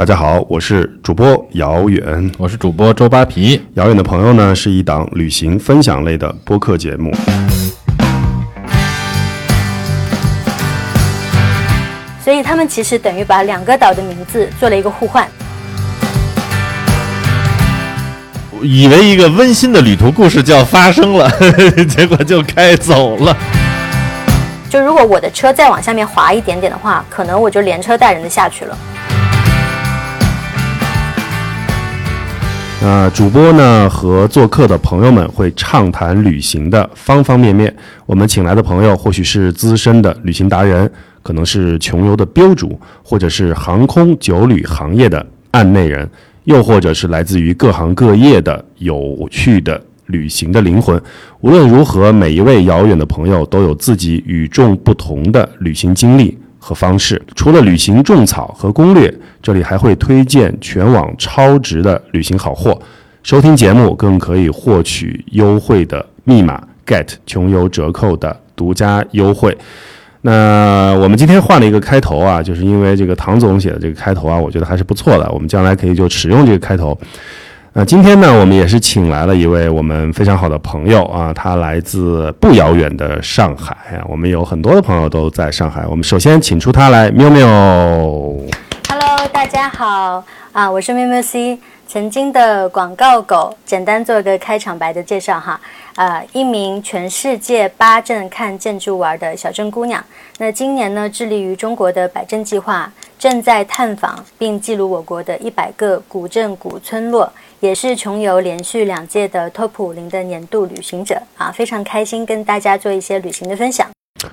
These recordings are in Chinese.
大家好，我是主播姚远。我是主播周扒皮。遥远的朋友呢，是一档旅行分享类的播客节目。所以他们其实等于把两个岛的名字做了一个互换。以为一个温馨的旅途故事就要发生了，结果就开走了。就如果我的车再往下面滑一点点的话，可能我就连车带人的下去了。那主播呢和做客的朋友们会畅谈旅行的方方面面。我们请来的朋友或许是资深的旅行达人，可能是穷游的标主，或者是航空酒旅行业的案内人，又或者是来自于各行各业的有趣的旅行的灵魂。无论如何，每一位遥远的朋友都有自己与众不同的旅行经历。和方式，除了旅行种草和攻略，这里还会推荐全网超值的旅行好货。收听节目更可以获取优惠的密码 get 穷游折扣的独家优惠。那我们今天换了一个开头啊，就是因为这个唐总写的这个开头啊，我觉得还是不错的。我们将来可以就使用这个开头。那今天呢，我们也是请来了一位我们非常好的朋友啊，他来自不遥远的上海啊。我们有很多的朋友都在上海。我们首先请出他来，喵喵。Hello，大家好啊，我是喵喵 C，曾经的广告狗，简单做个开场白的介绍哈。呃，一名全世界八镇看建筑玩的小镇姑娘。那今年呢，致力于中国的百镇计划，正在探访并记录我国的一百个古镇古村落，也是穷游连续两届的 Top 五零的年度旅行者啊，非常开心跟大家做一些旅行的分享。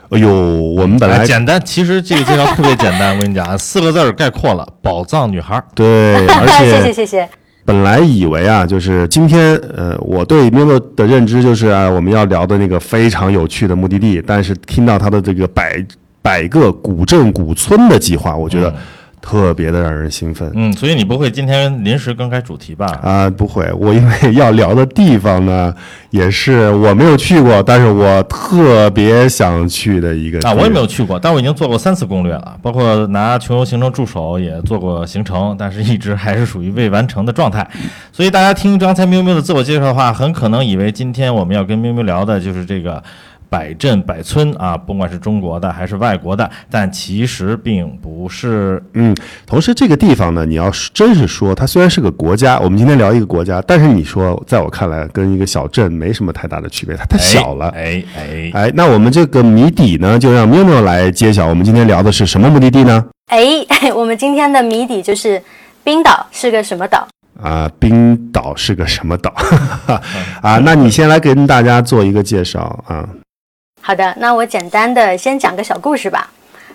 哎呦，我们本来来简单，其实这个介绍特别简单，我跟你讲，四个字儿概括了：宝藏女孩。对，而谢谢谢谢。本来以为啊，就是今天呃，我对喵喵的认知就是啊，我们要聊的那个非常有趣的目的地，但是听到他的这个百百个古镇古村的计划，我觉得特别的让人兴奋。嗯，所以你不会今天临时更改主题吧？啊、不会，我因为要聊的地方呢，也是我没有去过，但是我特别想去的一个地啊，方我也没有去过，但我已经做过三次攻略了，包括拿穷游行程助手也做过行程，但是一直还是属于未完成的状态。所以大家听刚才喵喵的自我介绍的话，很可能以为今天我们要跟喵喵聊的就是这个。百镇百村啊，不管是中国的还是外国的，但其实并不是。嗯，同时这个地方呢，你要是真是说它虽然是个国家，我们今天聊一个国家，但是你说在我看来跟一个小镇没什么太大的区别，它太小了。哎哎，哎，那我们这个谜底呢，就让喵喵来揭晓。我们今天聊的是什么目的地呢？哎，我们今天的谜底就是冰岛是个什么岛？啊，冰岛是个什么岛？啊，那你先来跟大家做一个介绍啊。好的，那我简单的先讲个小故事吧。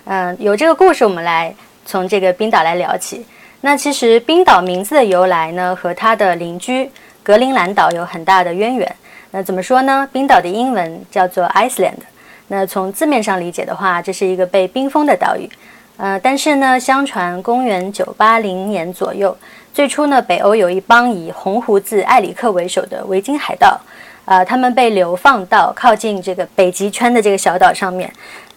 嗯、有这个故事，我们来从这个冰岛来聊起。那其实冰岛名字的由来呢，和它的邻居格陵兰岛有很大的渊源。那怎么说呢？冰岛的英文叫做 Iceland。那从字面上理解的话，这是一个被冰封的岛屿。呃，但是呢，相传公元九八零年左右，最初呢，北欧有一帮以红胡子埃里克为首的维京海盗，呃，他们被流放到靠近这个北极圈的这个小岛上面。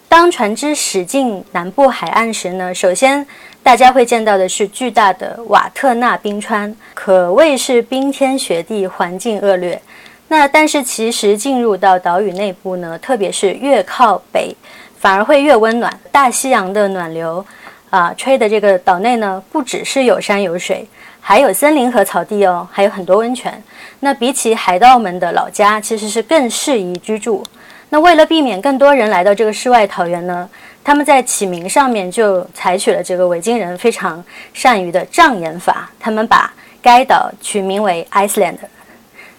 当船只驶进南部海岸时呢，首先大家会见到的是巨大的瓦特纳冰川，可谓是冰天雪地，环境恶劣。那但是其实进入到岛屿内部呢，特别是越靠北，反而会越温暖。大西洋的暖流啊、吹的这个岛内呢，不只是有山有水，还有森林和草地哦，还有很多温泉。那比起海盗们的老家，其实是更适宜居住。那为了避免更多人来到这个世外桃源呢，他们在起名上面就采取了这个维京人非常善于的障眼法，他们把该岛取名为 Iceland。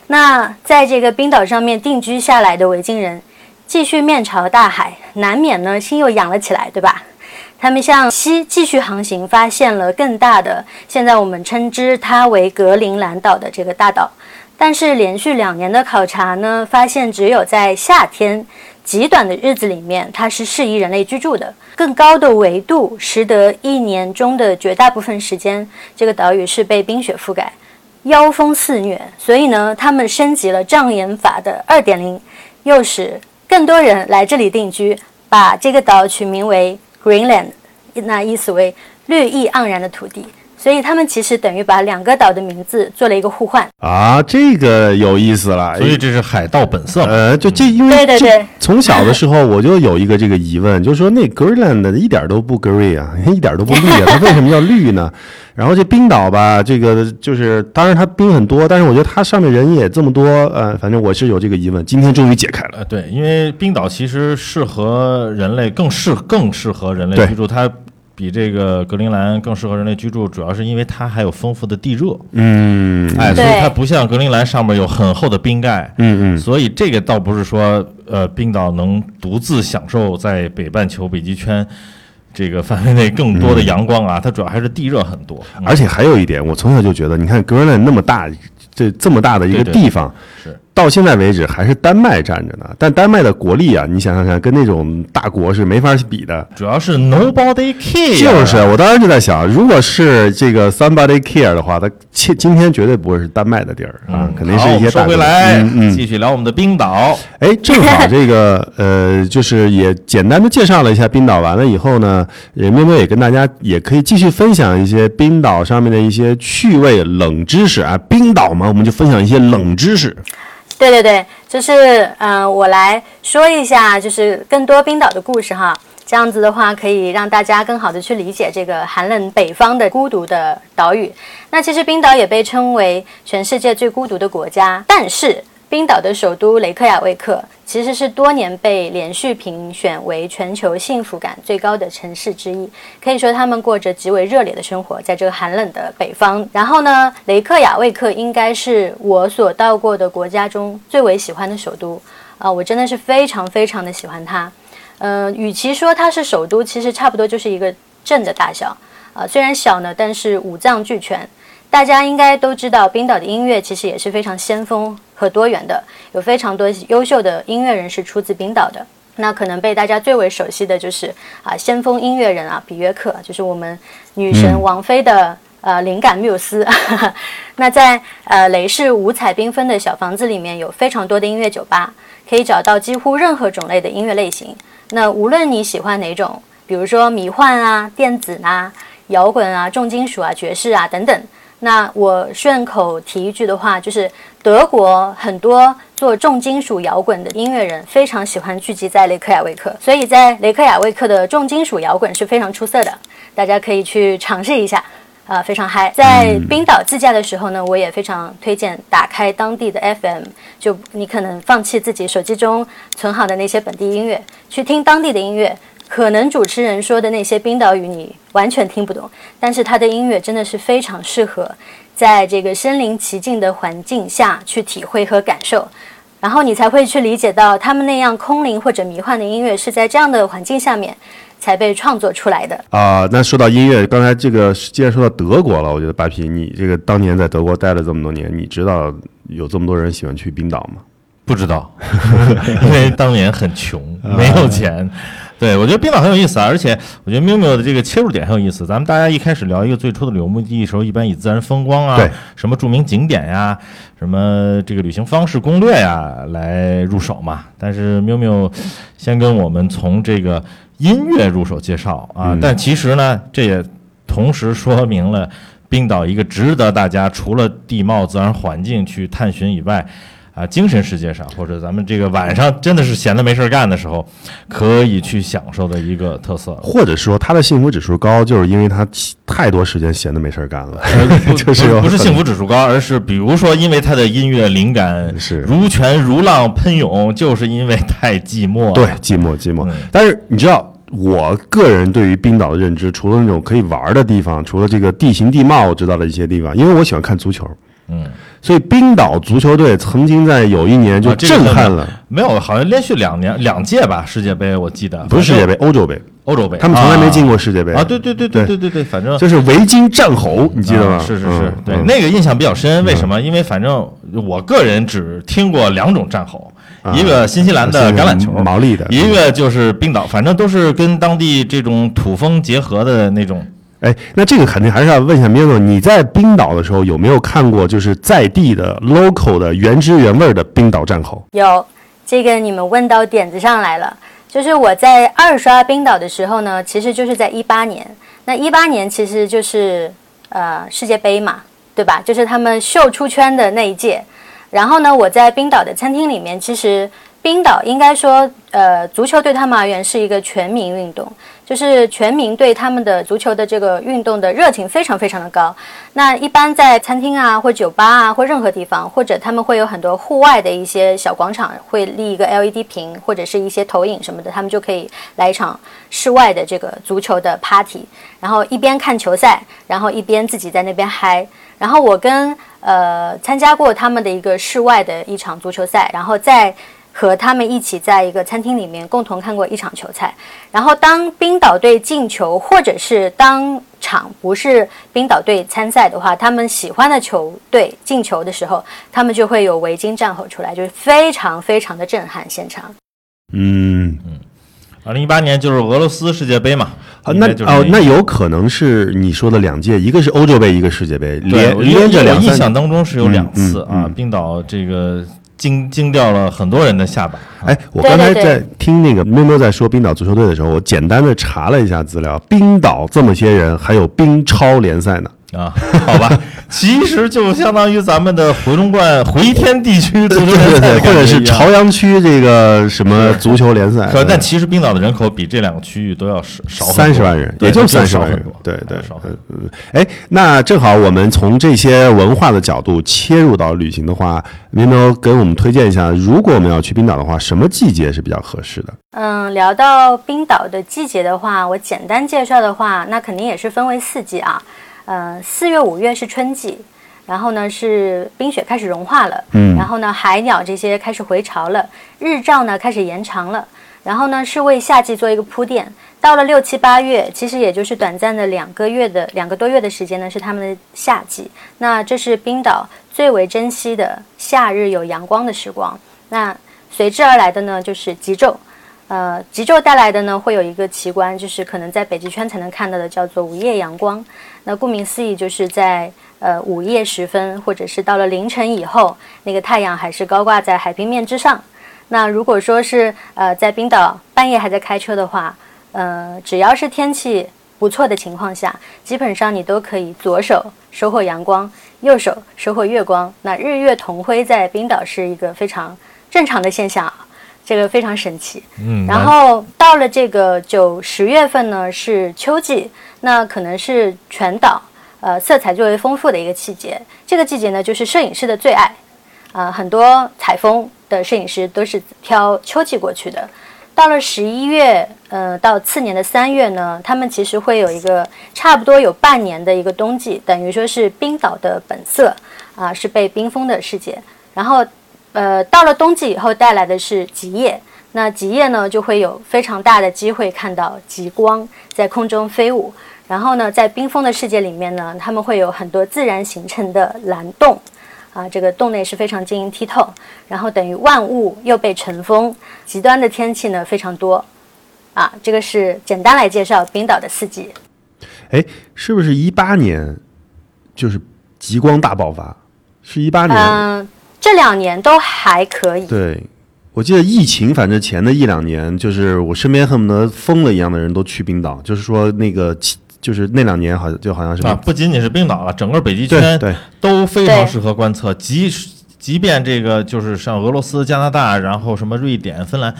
那在这个冰岛上面定居下来的维京人，继续面朝大海，难免呢心又痒了起来，对吧？他们向西继续航行，发现了更大的，现在我们称之它为格陵兰岛的这个大岛。但是连续两年的考察呢，发现只有在夏天极短的日子里面，它是适宜人类居住的。更高的维度使得一年中的绝大部分时间，这个岛屿是被冰雪覆盖，妖风肆虐。所以呢，他们升级了障眼法的二点零，诱使更多人来这里定居，把这个岛取名为 Greenland，那意思为绿意盎然的土地。所以他们其实等于把两个岛的名字做了一个互换。啊，这个有意思了。所以这是海盗本色。呃，就这，因为这对对对从小的时候我就有一个这个疑问，就是说那 Greenland 一点都不 green 啊，一点都不绿啊，它为什么叫绿呢？然后这冰岛吧，这个就是当然它冰很多，但是我觉得它上面人也这么多，呃，反正我是有这个疑问，今天终于解开了。呃，对，因为冰岛其实适合人类更适更适合人类居住，它比这个格陵兰更适合人类居住，主要是因为它还有丰富的地热，嗯。哎，所以它不像格陵兰上面有很厚的冰盖，嗯嗯，所以这个倒不是说呃冰岛能独自享受在北半球北极圈这个范围内更多的阳光啊，它主要还是地热很多，嗯。而且还有一点，我从小就觉得，你看 Greenland 那么大，这这么大的一个对对。地方，是到现在为止还是丹麦占着呢。但丹麦的国力啊，你想想看，跟那种大国是没法比的。主要是 nobody care，就是，我当时就在想，如果是这个 somebody care 的话，他今今天绝对不会是丹麦的地儿啊嗯，肯定是一些好大国。我们说回来，继续聊我们的冰岛。哎，正好这个呃，就是也简单的介绍了一下冰岛，完了以后呢，也喵喵也跟大家也可以继续分享一些冰岛上面的一些趣味冷知识啊。冰岛嘛，我们就分享一些冷知识。对对对，就是嗯、我来说一下，就是更多冰岛的故事哈。这样子的话，可以让大家更好的去理解这个寒冷北方的孤独的岛屿。那其实冰岛也被称为全世界最孤独的国家，但是冰岛的首都雷克雅未克其实是多年被连续评选为全球幸福感最高的城市之一。可以说他们过着极为热烈的生活，在这个寒冷的北方。然后呢，雷克雅未克应该是我所到过的国家中最为喜欢的首都啊、我真的是非常非常的喜欢它。嗯、与其说它是首都，其实差不多就是一个镇的大小啊、虽然小呢，但是五脏俱全。大家应该都知道，冰岛的音乐其实也是非常先锋和多元的，有非常多优秀的音乐人是出自冰岛的。那可能被大家最为熟悉的就是啊，先锋音乐人啊，比约克，就是我们女神王菲的、呃灵感缪斯。那在呃雷市五彩缤纷的小房子里面，有非常多的音乐酒吧，可以找到几乎任何种类的音乐类型。那无论你喜欢哪种，比如说迷幻啊、电子啊、摇滚啊、重金属啊、爵士啊等等。那我顺口提一句的话，就是德国很多做重金属摇滚的音乐人非常喜欢聚集在雷克雅未克，所以在雷克雅未克的重金属摇滚是非常出色的，大家可以去尝试一下。啊、非常嗨！在冰岛自驾的时候呢，我也非常推荐打开当地的 FM，就你可能放弃自己手机中存好的那些本地音乐，去听当地的音乐。可能主持人说的那些冰岛语你完全听不懂，但是他的音乐真的是非常适合在这个身临其境的环境下去体会和感受，然后你才会去理解到他们那样空灵或者迷幻的音乐是在这样的环境下面才被创作出来的。啊、那说到音乐，刚才这个既然说到德国了，我觉得八皮，你这个当年在德国待了这么多年，你知道有这么多人喜欢去冰岛吗？不知道，因为当年很穷，没有钱。对，我觉得冰岛很有意思啊，而且我觉得 miu miu 的这个切入点很有意思。咱们大家一开始聊一个最初的旅游目的地的时候，一般以自然风光啊，什么著名景点呀，什么这个旅行方式攻略呀来入手嘛。但是 miu miu 先跟我们从这个音乐入手介绍啊，嗯但其实呢，这也同时说明了冰岛一个值得大家除了地貌、自然环境去探寻以外。啊，精神世界上，或者咱们这个晚上真的是闲的没事干的时候，可以去享受的一个特色。或者说他的幸福指数高，就是因为他太多时间闲的没事干了，不就是不是幸福指数高，而是比如说，因为他的音乐灵感是如泉如浪喷涌，就是因为太寂寞。对，寂寞寂寞嗯。但是你知道，我个人对于冰岛的认知，除了那种可以玩的地方，除了这个地形地貌我知道的一些地方，因为我喜欢看足球，嗯，所以冰岛足球队曾经在有一年就震撼了，没有，好像连续两年两届吧世界杯，我记得不是世界杯，欧洲杯，欧洲杯，他们从来没进过世界杯啊！对对对对对对对，反正就是维京战吼，你记得吗？是是是对那个印象比较深。为什么？因为反正我个人只听过两种战吼，一个新西兰的橄榄球毛利的，一个就是冰岛，反正都是跟当地这种土风结合的那种。哎，那这个肯定还是要问一下 Mino，你在冰岛的时候有没有看过就是在地的 local 的原汁原味的冰岛战吼？有这个你们问到点子上来了，就是我在二刷冰岛的时候呢，其实就是在一八年。那一八年其实就是呃世界杯嘛，对吧？就是他们秀出圈的那一届。然后呢，我在冰岛的餐厅里面，其实冰岛应该说，呃，足球对他们而言是一个全民运动，就是全民对他们的足球的这个运动的热情非常非常的高。那一般在餐厅啊，或酒吧啊，或任何地方，或者他们会有很多户外的一些小广场，会立一个 LED 屏，或者是一些投影什么的，他们就可以来一场室外的这个足球的 party，然后一边看球赛，然后一边自己在那边嗨。然后我跟呃参加过他们的一个室外的一场足球赛，然后在和他们一起在一个餐厅里面共同看过一场球赛。然后当冰岛队进球，或者是当场不是冰岛队参赛的话，他们喜欢的球队进球的时候，他们就会有围巾战吼出来，就是非常非常的震撼现场。嗯，二零一八年就是俄罗斯世界杯嘛，啊，那哦，一那有可能是你说的两届，一个是欧洲杯，一个世界杯，对连连着两三印象当中是有两次啊，嗯嗯嗯冰岛这个惊惊掉了很多人的下巴。哎，我刚才在听那个喵喵在说冰岛足球队的时候，我简单的查了一下资料，冰岛这么些人还有冰超联赛呢。啊，好吧，其实就相当于咱们的回龙观回天地区足球对对对，或者是朝阳区这个什么足球联赛，可但其实冰岛的人口比这两个区域都要少少三十万人，也就三十万人，对对少很多。呃呃哎，那正好我们从这些文化的角度切入到旅行的话，您能给我们推荐一下，如果我们要去冰岛的话，什么季节是比较合适的？嗯，聊到冰岛的季节的话，我简单介绍的话，那肯定也是分为四季啊。呃，四月、五月是春季，然后呢是冰雪开始融化了，嗯然后呢海鸟这些开始回潮了，日照呢开始延长了，然后呢是为夏季做一个铺垫。到了六七八月，其实也就是短暂的两个月的两个多月的时间呢，是他们的夏季。那这是冰岛最为珍惜的夏日有阳光的时光。那随之而来的呢，就是极昼。呃，极昼带来的呢，会有一个奇观，就是可能在北极圈才能看到的，叫做午夜阳光。那顾名思义，就是在呃午夜时分，或者是到了凌晨以后，那个太阳还是高挂在海平面之上。那如果说是呃在冰岛半夜还在开车的话，呃，只要是天气不错的情况下，基本上你都可以左手收获阳光，右手收获月光。那日月同辉在冰岛是一个非常正常的现象，这个非常神奇。嗯，然后到了这个九十月份呢，是秋季，那可能是全岛呃色彩最为丰富的一个季节。这个季节呢，就是摄影师的最爱，啊、很多采风的摄影师都是挑秋季过去的。到了十一月，呃，到次年的三月呢，他们其实会有一个差不多有半年的一个冬季，等于说是冰岛的本色啊、是被冰封的世界。然后，呃，到了冬季以后带来的是极夜，那极夜呢，就会有非常大的机会看到极光在空中飞舞。然后呢，在冰封的世界里面呢，他们会有很多自然形成的蓝洞，啊，这个洞内是非常晶莹剔透，然后等于万物又被尘封，极端的天气呢非常多，啊，这个是简单来介绍冰岛的四季。哎，是不是一八年就是极光大爆发？是一八年？嗯、这两年都还可以。对，我记得疫情，反正前的一两年，就是我身边恨不得疯了一样的人都去冰岛，就是说那个，就是那两年好像就好像是啊，不仅仅是冰岛了，整个北极圈对，都非常适合观测。即即便这个就是像俄罗斯、加拿大，然后什么瑞典、芬兰，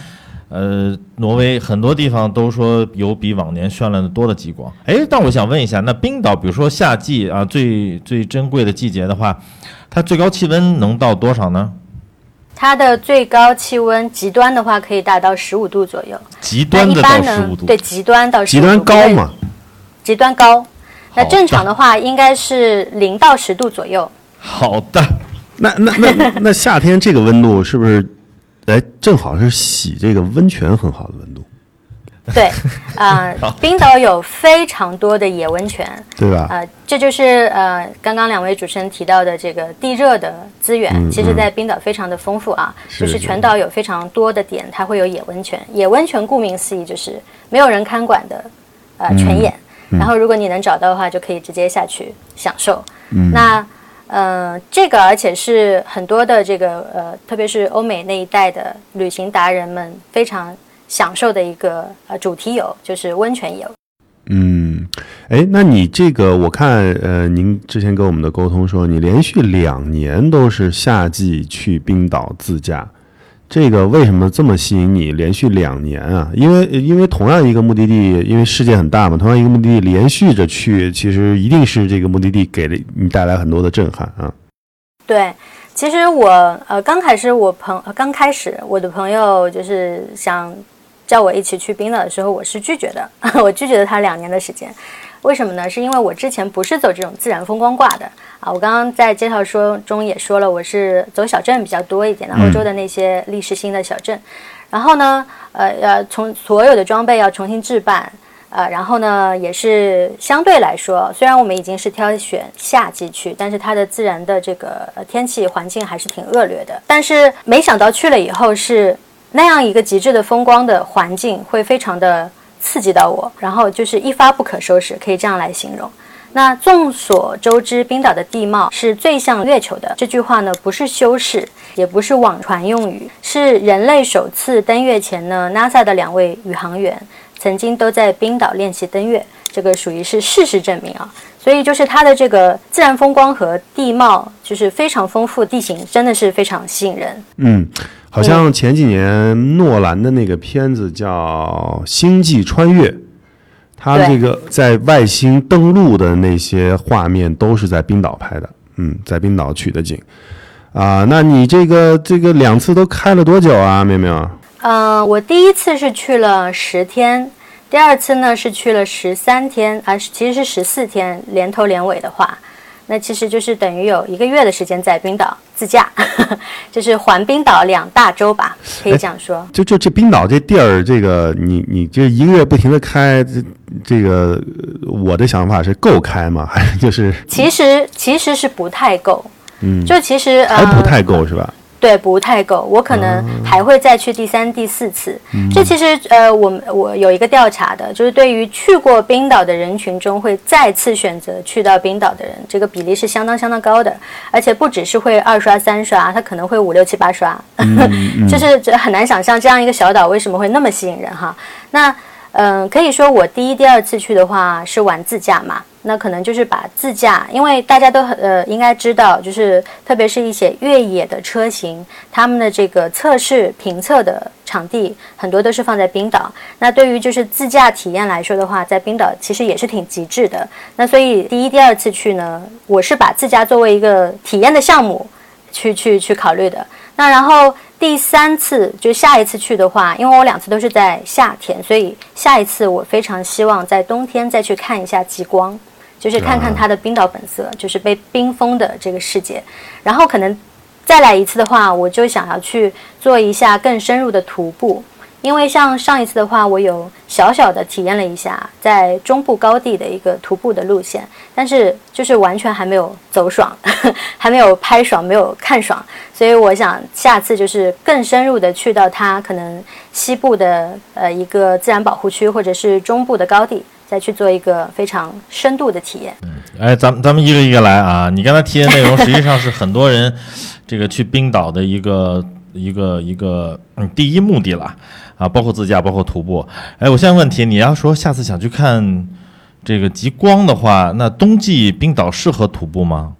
呃，挪威很多地方都说有比往年绚烂的多的极光。哎，但我想问一下，那冰岛，比如说夏季啊，最最珍贵的季节的话，它最高气温能到多少呢？它的最高气温极端的话可以达到十五度左右，极端的到十五度，对极端到15极端高嘛？极端高。那正常的话应该是零到十度左右。好的，那那那那夏天这个温度是不是？哎，正好是洗这个温泉很好的温度，对，呃，冰岛有非常多的野温泉，对吧？呃，这就是呃刚刚两位主持人提到的这个地热的资源，嗯其实在冰岛非常的丰富啊，是就是全岛有非常多的点，它会有野温泉。野温泉顾名思义就是没有人看管的呃嗯泉眼，然后如果你能找到的话，就可以直接下去享受。嗯那呃，这个而且是很多的这个呃，特别是欧美那一带的旅行达人们非常享受的一个呃主题游，就是温泉游。嗯，哎，那你这个我看，呃，您之前跟我们的沟通说，你连续两年都是夏季去冰岛自驾，这个为什么这么吸引你？连续两年啊？因为因为同样一个目的地，因为世界很大嘛，同样一个目的地连续着去，其实一定是这个目的地给了你带来很多的震撼啊。对，其实我呃刚开始我朋刚开始我的朋友就是想叫我一起去冰岛的时候，我是拒绝的，我拒绝了他两年的时间。为什么呢？是因为我之前不是走这种自然风光挂的啊。我刚刚在介绍说中也说了，我是走小镇比较多一点的，欧洲的那些历史性的小镇。然后呢，呃，要从所有的装备要重新置办，呃，然后呢，也是相对来说，虽然我们已经是挑选夏季去，但是它的自然的这个天气环境还是挺恶劣的。但是没想到去了以后是那样一个极致的风光的环境，会非常的。刺激到我，然后就是一发不可收拾，可以这样来形容。那众所周知，冰岛的地貌是最像月球的。这句话呢，不是修饰，也不是网传用语，是人类首次登月前呢，NASA 的两位宇航员曾经都在冰岛练习登月，这个属于是事实证明啊。所以就是它的这个自然风光和地貌，就是非常丰富，地形真的是非常吸引人。嗯。好像前几年诺兰的那个片子叫《星际穿越》，他这个在外星登陆的那些画面都是在冰岛拍的，嗯，在冰岛取的景啊。那你这个这个两次都开了多久啊，妙妙？嗯，我第一次是去了十天，第二次呢是去了十三天，啊，其实是十四天，连头连尾的话。那其实就是等于有一个月的时间在冰岛自驾，就是环冰岛两大洲吧，可以这样说。就就这冰岛这地儿，这个你你这一个月不停的开，这这个我的想法是够开吗？还是就是？其实其实是不太够，嗯，就其实还不太够是吧？对，不太够，我可能还会再去第三、第四次。这其实，呃，我我有一个调查的，就是对于去过冰岛的人群中，会再次选择去到冰岛的人，这个比例是相当相当高的，而且不只是会二刷、三刷，他可能会五六七八刷，就是这很难想象这样一个小岛为什么会那么吸引人哈。那。嗯，可以说我第一、第二次去的话是玩自驾嘛，那可能就是把自驾，因为大家都很呃应该知道，就是特别是一些越野的车型，他们的这个测试评测的场地很多都是放在冰岛。那对于就是自驾体验来说的话，在冰岛其实也是挺极致的。那所以第一、第二次去呢，我是把自驾作为一个体验的项目去去去考虑的。那然后。第三次就下一次去的话，因为我两次都是在夏天，所以下一次我非常希望在冬天再去看一下极光，就是看看它的冰岛本色，就是被冰封的这个世界。然后可能再来一次的话，我就想要去做一下更深入的徒步。因为像上一次的话，我有小小的体验了一下在中部高地的一个徒步的路线，但是就是完全还没有走爽，还没有拍爽，没有看爽，所以我想下次就是更深入的去到它可能西部的呃一个自然保护区，或者是中部的高地，再去做一个非常深度的体验。嗯，哎，咱们咱们一个一个来啊，你刚才提的内容实际上是很多人 这个去冰岛的一个一个一个嗯第一目的了。啊，包括自驾，包括徒步。哎，我现在问题，你要说下次想去看这个极光的话，那冬季冰岛适合徒步吗？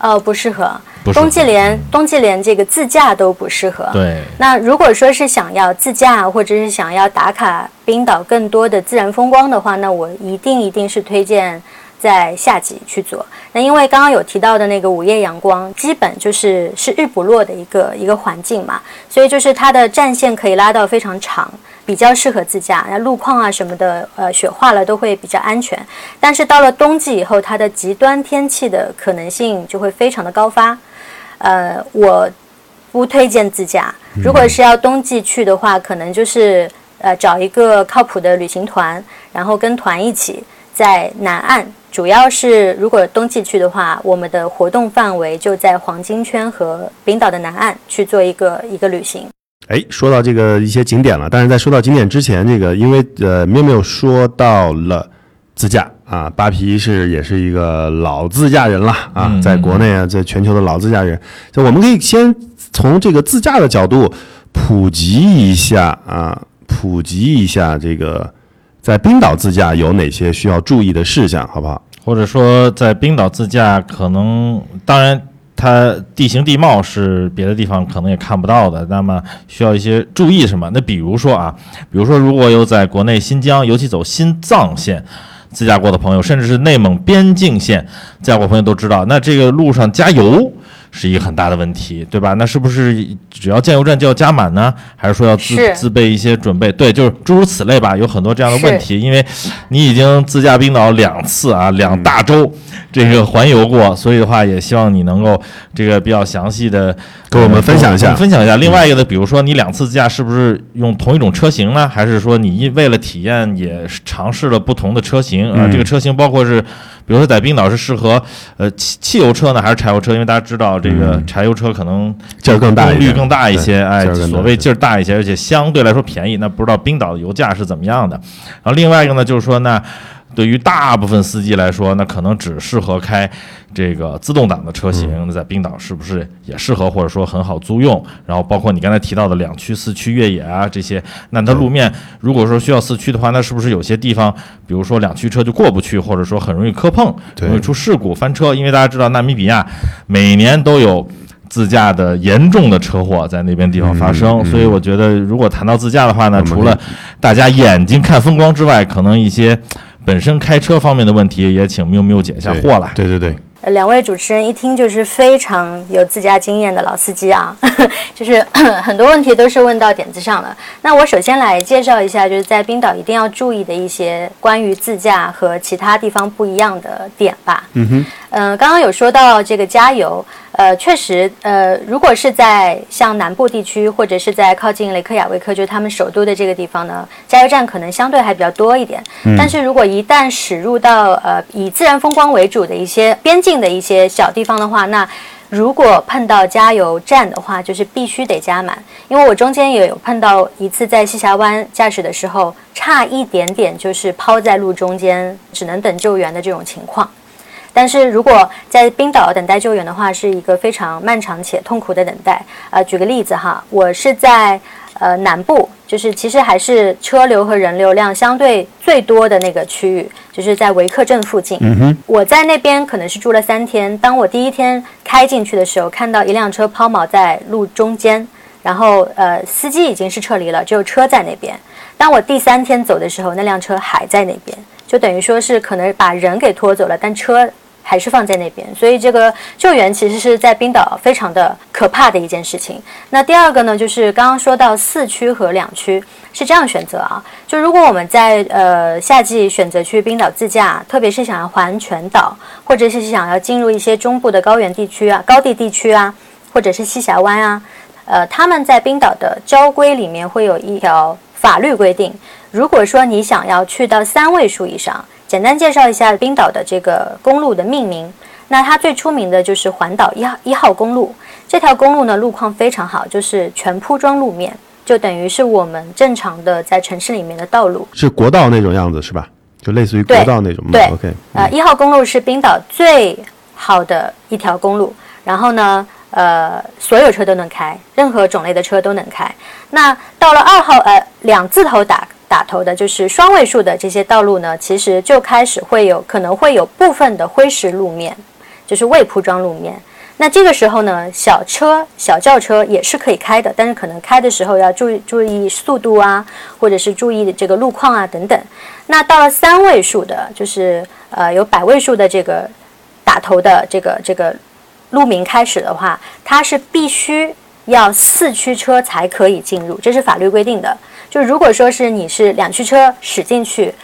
呃，不适合。冬季连冬季连这个自驾都不适合。对。那如果说是想要自驾，或者是想要打卡冰岛更多的自然风光的话，那我一定一定是推荐。在夏季去做，那因为刚刚有提到的那个午夜阳光，基本就是是日不落的一个一个环境嘛，所以就是它的战线可以拉到非常长，比较适合自驾。那路况啊什么的，呃，雪化了都会比较安全。但是到了冬季以后，它的极端天气的可能性就会非常的高发。呃，我不推荐自驾。如果是要冬季去的话，可能就是呃找一个靠谱的旅行团，然后跟团一起在南岸。主要是如果冬季去的话，我们的活动范围就在黄金圈和冰岛的南岸去做一个一个旅行。哎，说到这个一些景点了，但是在说到景点之前，这个因为呃，喵喵说到了自驾啊，扒皮是也是一个老自驾人了啊，在国内啊，在全球的老自驾人，就我们可以先从这个自驾的角度普及一下啊，普及一下这个。在冰岛自驾有哪些需要注意的事项，好不好？或者说在冰岛自驾，可能当然它地形地貌是别的地方可能也看不到的，那么需要一些注意什么？那比如说啊，比如说如果有在国内新疆，尤其走新藏线。自驾过的朋友，甚至是内蒙边境线自驾过朋友都知道，那这个路上加油是一个很大的问题，对吧？那是不是只要加油站就要加满呢？还是说要自自备一些准备？对，就是诸如此类吧，有很多这样的问题。因为你已经自驾冰岛两次啊，两大洲这个环游过，所以的话也希望你能够这个比较详细的跟我们分享一下分享一下。另外一个呢，比如说你两次自驾是不是用同一种车型呢？还是说你因为了体验也尝试了不同的车型啊、嗯这个车型包括是，比如说在冰岛是适合呃汽汽油车呢，还是柴油车？因为大家知道这个嗯柴油车可能劲儿更大一点功率更大一些，哎所谓劲儿大一些，而且相对来说便宜。那不知道冰岛的油价是怎么样的？然后另外一个呢，就是说那。对于大部分司机来说，那可能只适合开这个自动挡的车型。嗯那在冰岛是不是也适合，或者说很好租用？然后包括你刚才提到的两驱、四驱越野啊这些，那它路面如果说需要四驱的话，那是不是有些地方，比如说两驱车就过不去，或者说很容易磕碰，容易出事故翻车？因为大家知道纳米比亚每年都有。自驾的严重的车祸在那边地方发生，嗯嗯所以我觉得如果谈到自驾的话呢，除了大家眼睛看风光之外，可能一些本身开车方面的问题也请缪缪解一下惑了。对对对，呃两位主持人一听就是非常有自驾经验的老司机啊，就是 很多问题都是问到点子上了。那我首先来介绍一下，就是在冰岛一定要注意的一些关于自驾和其他地方不一样的点吧。嗯哼，嗯，刚刚有说到这个加油，呃，确实，呃，如果是在像南部地区或者是在靠近雷克雅未克，就是他们首都的这个地方呢，加油站可能相对还比较多一点。但是如果一旦驶入到呃以自然风光为主的一些边境的一些小地方的话，那如果碰到加油站的话，就是必须得加满。因为我中间也有碰到一次在西峡湾驾驶的时候，差一点点就是抛在路中间，只能等救援的这种情况。但是如果在冰岛等待救援的话，是一个非常漫长且痛苦的等待。呃，举个例子哈，我是在呃南部，就是其实还是车流和人流量相对最多的那个区域，就是在维克镇附近。嗯哼，我在那边可能是住了三天。当我第一天开进去的时候，看到一辆车抛锚在路中间，然后呃司机已经是撤离了，只有车在那边。当我第三天走的时候，那辆车还在那边，就等于说是可能把人给拖走了，但车还是放在那边。所以这个救援其实是在冰岛非常的可怕的一件事情。那第二个呢，就是刚刚说到四驱和两驱是这样选择啊，就如果我们在呃夏季选择去冰岛自驾，特别是想要环全岛，或者是想要进入一些中部的高原地区啊、高地地区啊，或者是西峡湾啊，呃，他们在冰岛的交规里面会有一条法律规定，如果说你想要去到三位数以上，简单介绍一下冰岛的这个公路的命名。那它最出名的就是环岛一号一号公路，这条公路呢路况非常好，就是全铺装路面，就等于是我们正常的在城市里面的道路。是国道那种样子是吧？就类似于国道那种吗对？OK，呃，一号公路是冰岛最好的一条公路，然后呢，呃，所有车都能开，任何种类的车都能开。那到了二号，呃，两字头打打头的，就是双位数的这些道路呢，其实就开始会有可能会有部分的灰石路面，就是未铺装路面。那这个时候呢，小车、小轿车也是可以开的，但是可能开的时候要注意注意速度啊，或者是注意这个路况啊等等。那到了三位数的，就是呃有百位数的这个打头的这个这个路名开始的话，它是必须要四驱车才可以进入，这是法律规定的。就如果说是你是两驱车驶进去，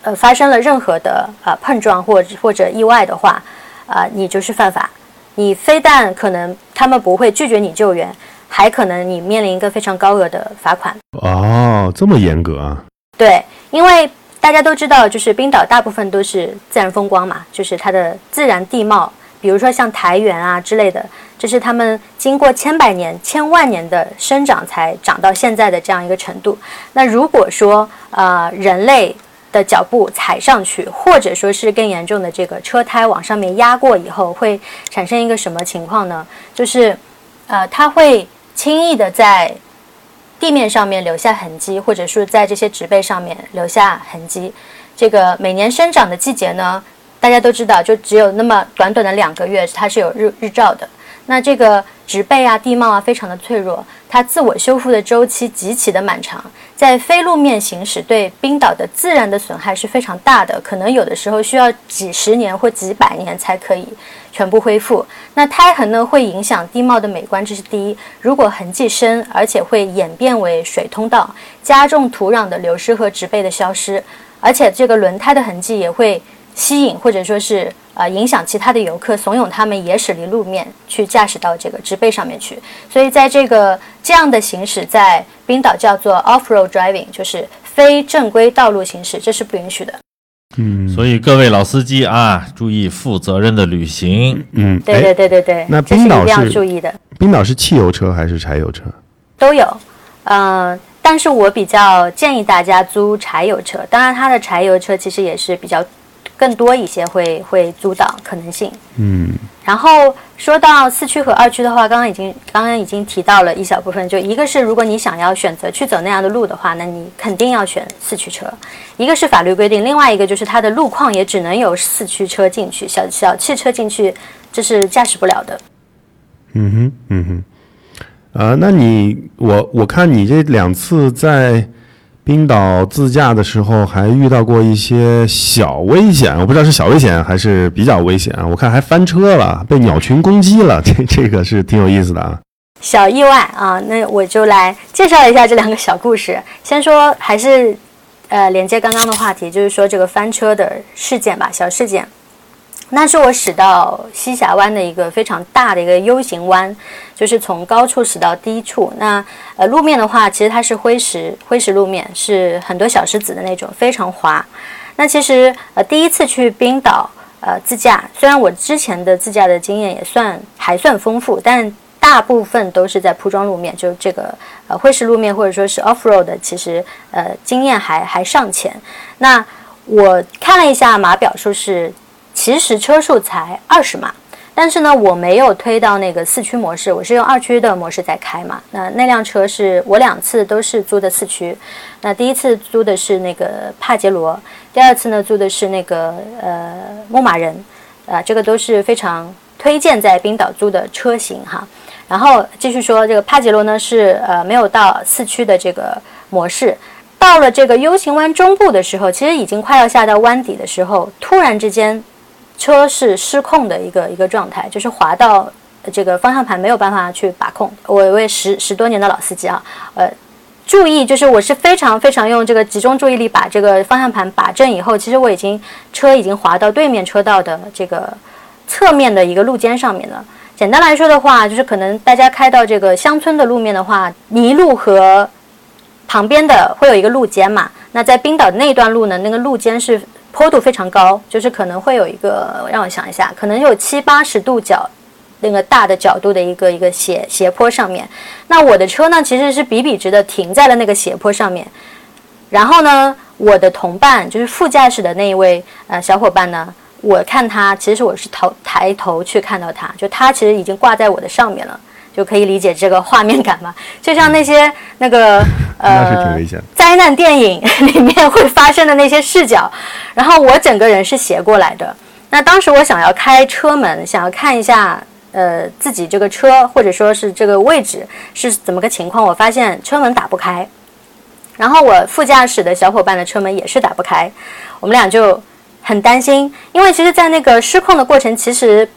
呃发生了任何的呃碰撞或者或者意外的话，啊、你就是犯法。你非但可能他们不会拒绝你救援，还可能你面临一个非常高额的罚款。哦，这么严格啊？对，因为大家都知道，就是冰岛大部分都是自然风光嘛，就是它的自然地貌，比如说像苔原啊之类的，这是他们经过千百年、千万年的生长才长到现在的这样一个程度。那如果说呃人类的脚步踩上去，或者说是更严重的这个车胎往上面压过以后，会产生一个什么情况呢？就是呃它会轻易的在地面上面留下痕迹，或者是在这些植被上面留下痕迹。这个每年生长的季节呢，大家都知道，就只有那么短短的两个月，它是有日日照的。那这个植被啊、地貌啊，非常的脆弱，它自我修复的周期极其的漫长，在非路面行驶对冰岛的自然的损害是非常大的，可能有的时候需要几十年或几百年才可以全部恢复。那胎痕呢，会影响地貌的美观，这是第一。如果痕迹深，而且会演变为水通道，加重土壤的流失和植被的消失，而且这个轮胎的痕迹也会吸引或者说是。呃，影响其他的游客，怂恿他们也驶离路面，去驾驶到这个植被上面去。所以，在这个这样的行驶，在冰岛叫做 off-road driving，就是非正规道路行驶，这是不允许的。嗯，所以各位老司机啊，注意负责任的旅行。嗯，对对对对对，那这是一定要冰岛是注意的。冰岛是汽油车还是柴油车？都有，嗯、但是我比较建议大家租柴油车。当然，它的柴油车其实也是比较更多一些会会阻挡可能性。嗯然后说到四驱和二驱的话，刚刚已经刚刚已经提到了一小部分，就一个是如果你想要选择去走那样的路的话，那你肯定要选四驱车。一个是法律规定，另外一个就是它的路况也只能有四驱车进去，小小汽车进去这是驾驶不了的。嗯哼嗯哼，啊，那你我我看你这两次在冰岛自驾的时候，还遇到过一些小危险，我不知道是小危险还是比较危险。我看还翻车了，被鸟群攻击了，这这个是挺有意思的啊。小意外啊，那我就来介绍一下这两个小故事。先说还是呃连接刚刚的话题，就是说这个翻车的事件吧，小事件。那是我驶到西峡湾的一个非常大的一个 U 型弯，就是从高处驶到低处。那呃路面的话，其实它是灰石灰石路面，是很多小石子的那种，非常滑。那其实呃第一次去冰岛呃自驾，虽然我之前的自驾的经验也算还算丰富，但大部分都是在铺装路面，就这个呃灰石路面或者说是 off road，其实呃经验还还尚浅。那我看了一下码表说是，其实车速才二十码，但是呢我没有推到那个四驱模式，我是用二驱的模式在开嘛。那那辆车是我两次都是租的四驱，那第一次租的是那个帕杰罗，第二次呢租的是那个呃牧马人，呃这个都是非常推荐在冰岛租的车型哈。然后继续说，这个帕杰罗呢是呃没有到四驱的这个模式，到了这个 U 型弯中部的时候，其实已经快要下到弯底的时候，突然之间车是失控的一个一个状态，就是滑到这个方向盘没有办法去把控。我我也十十多年的老司机啊，呃。注意，就是我是非常非常用这个集中注意力把这个方向盘把正以后，其实我已经车已经滑到对面车道的这个侧面的一个路肩上面了。简单来说的话，就是可能大家开到这个乡村的路面的话，泥路和旁边的会有一个路肩嘛。那在冰岛那段路呢，那个路肩是坡度非常高，就是可能会有一个让我想一下，可能有七八十度角那个大的角度的一个一个斜斜坡上面。那我的车呢，其实是笔笔直的停在了那个斜坡上面。然后呢，我的同伴就是副驾驶的那一位呃小伙伴呢，我看他，其实我是头抬头去看到他，就他其实已经挂在我的上面了，就可以理解这个画面感嘛，就像那些那个呃。灾难电影里面会发生的那些视角，然后我整个人是斜过来的。那当时我想要开车门，想要看一下呃自己这个车或者说是这个位置是怎么个情况，我发现车门打不开。然后我副驾驶的小伙伴的车门也是打不开，我们俩就很担心，因为其实，在那个失控的过程，其实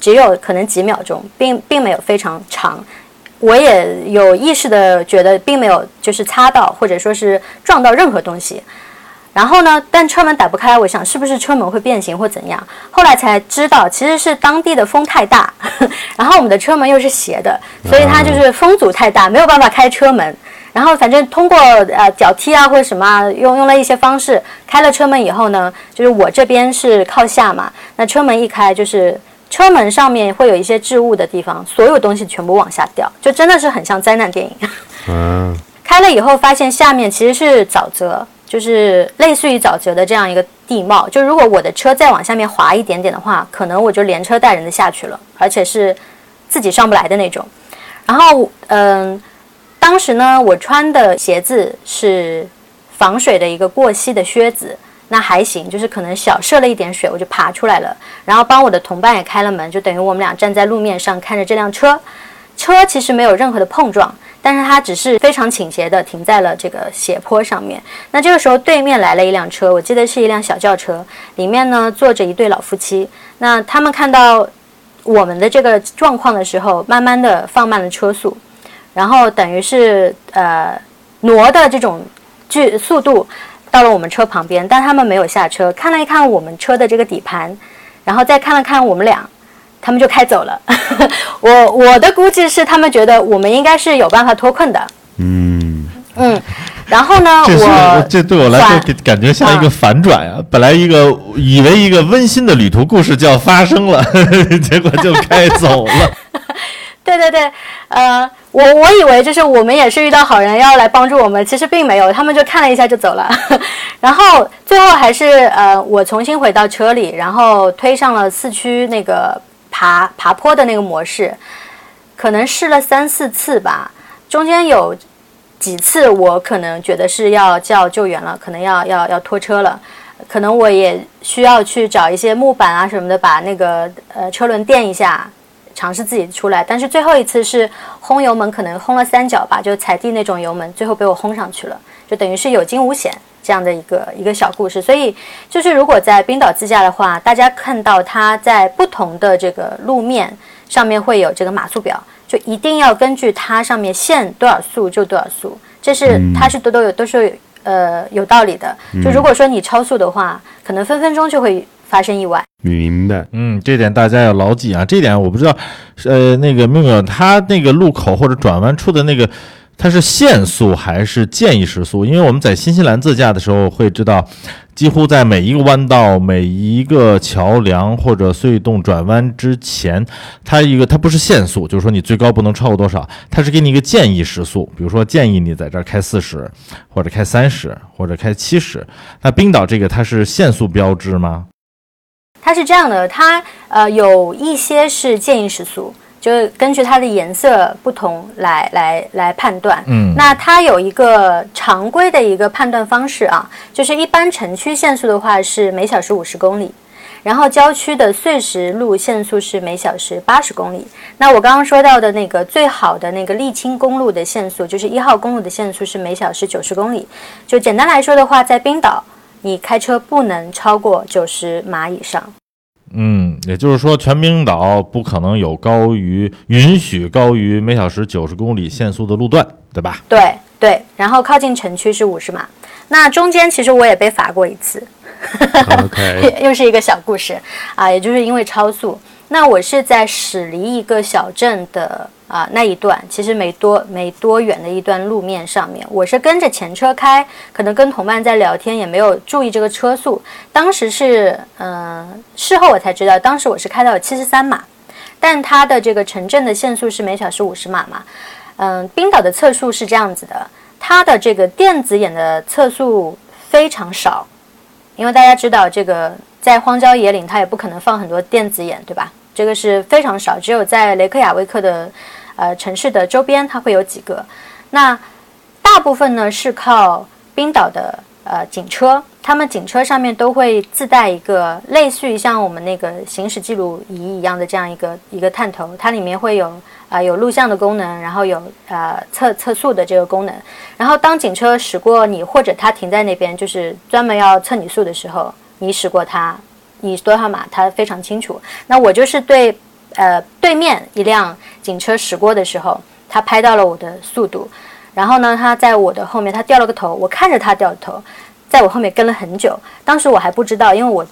只有可能几秒钟，并并没有非常长。我也有意识的觉得，并没有就是擦到或者说是撞到任何东西。然后呢，但车门打不开，我想是不是车门会变形或怎样？后来才知道，其实是当地的风太大，然后我们的车门又是斜的，所以它就是风阻太大，没有办法开车门。然后反正通过呃脚踢啊或者什么，用用了一些方式开了车门以后呢，就是我这边是靠下嘛，那车门一开就是车门上面会有一些置物的地方，所有东西全部往下掉，就真的是很像灾难电影。嗯 开了以后发现下面其实是沼泽，就是类似于沼泽的这样一个地貌。就如果我的车再往下面滑一点点的话，可能我就连车带人的下去了，而且是自己上不来的那种。然后，嗯，当当时呢，我穿的鞋子是防水的一个过膝的靴子，那还行，就是可能小涉了一点水，我就爬出来了。然后帮我的同伴也开了门，就等于我们俩站在路面上看着这辆车。车其实没有任何的碰撞，但是它只是非常倾斜的停在了这个斜坡上面。那这个时候对面来了一辆车，我记得是一辆小轿车，里面呢坐着一对老夫妻。那他们看到我们的这个状况的时候，慢慢的放慢了车速，然后等于是呃挪的这种距速度到了我们车旁边，但他们没有下车，看了一看我们车的这个底盘，然后再看了看我们俩。他们就开走了，我我的估计是他们觉得我们应该是有办法脱困的。嗯嗯，然后呢，我这对我来说感感觉像一个反转呀、本来一个以为一个温馨的旅途故事就要发生了，结果就开走了。对对对，呃，我我以为就是我们也是遇到好人要来帮助我们，其实并没有，他们就看了一下就走了。然后最后还是呃，我重新回到车里，然后推上了四驱那个爬爬坡的那个模式，可能试了三四次吧，中间有几次我可能觉得是要叫救援了，可能要要要拖车了。可能我也需要去找一些木板啊什么的，把那个呃车轮垫一下，尝试自己出来。但是最后一次是轰油门，可能轰了三脚吧，就踩地那种油门，最后被我轰上去了，就等于是有惊无险这样的一个一个小故事。所以就是如果在冰岛自驾的话，大家看到它在不同的这个路面上面会有这个码速表，就一定要根据它上面限多少速就多少速，这是它是都都有都是有呃有道理的。就如果说你超速的话，可能分分钟就会发生意外。明白。嗯，这点大家要牢记啊。这点我不知道，呃，那个妙妙他那个路口或者转弯处的那个，它是限速还是建议时速？因为我们在新西兰自驾的时候会知道，几乎在每一个弯道、每一个桥梁或者隧洞转弯之前，它一个它不是限速，就是说你最高不能超过多少，它是给你一个建议时速，比如说建议你在这儿开四十，或者开三十，或者开七十。那冰岛这个它是限速标志吗？它是这样的，它呃有一些是建议时速，就是根据它的颜色不同来来来判断。嗯那它有一个常规的一个判断方式啊，就是一般城区限速的话是每小时五十公里，然后郊区的碎石路限速是每小时八十公里。那我刚刚说到的那个最好的那个沥青公路的限速，就是一号公路的限速是每小时九十公里。就简单来说的话，在冰岛，你开车不能超过九十码以上。嗯，也就是说，全冰岛不可能有高于允许高于每小时九十公里限速的路段，对吧？对对，然后靠近城区是五十码。那中间其实我也被罚过一次，OK，又是一个小故事啊，也就是因为超速。那我是在驶离一个小镇的啊那一段，其实没多没多远的一段路面上面，我是跟着前车开，可能跟同伴在聊天，也没有注意这个车速。当时是嗯、事后我才知道，当时我是开到了七十三码，但它的这个城镇的限速是每小时五十码嘛。嗯，冰岛的测速是这样子的，它的这个电子眼的测速非常少，因为大家知道这个在荒郊野岭，它也不可能放很多电子眼，对吧？这个是非常少，只有在雷克雅未克的呃城市的周边，它会有几个。那大部分呢是靠冰岛的呃警车，他们警车上面都会自带一个类似于像我们那个行驶记录仪一样的这样一个一个探头，它里面会有啊、有录像的功能，然后有呃测测速的这个功能。然后当警车驶过你，或者它停在那边，就是专门要测你速的时候，你驶过它，你多少码，他非常清楚。那我就是对呃对面一辆警车驶过的时候，他拍到了我的速度，然后呢，他在我的后面，他掉了个头，我看着他掉头，在我后面跟了很久。当时我还不知道，因为我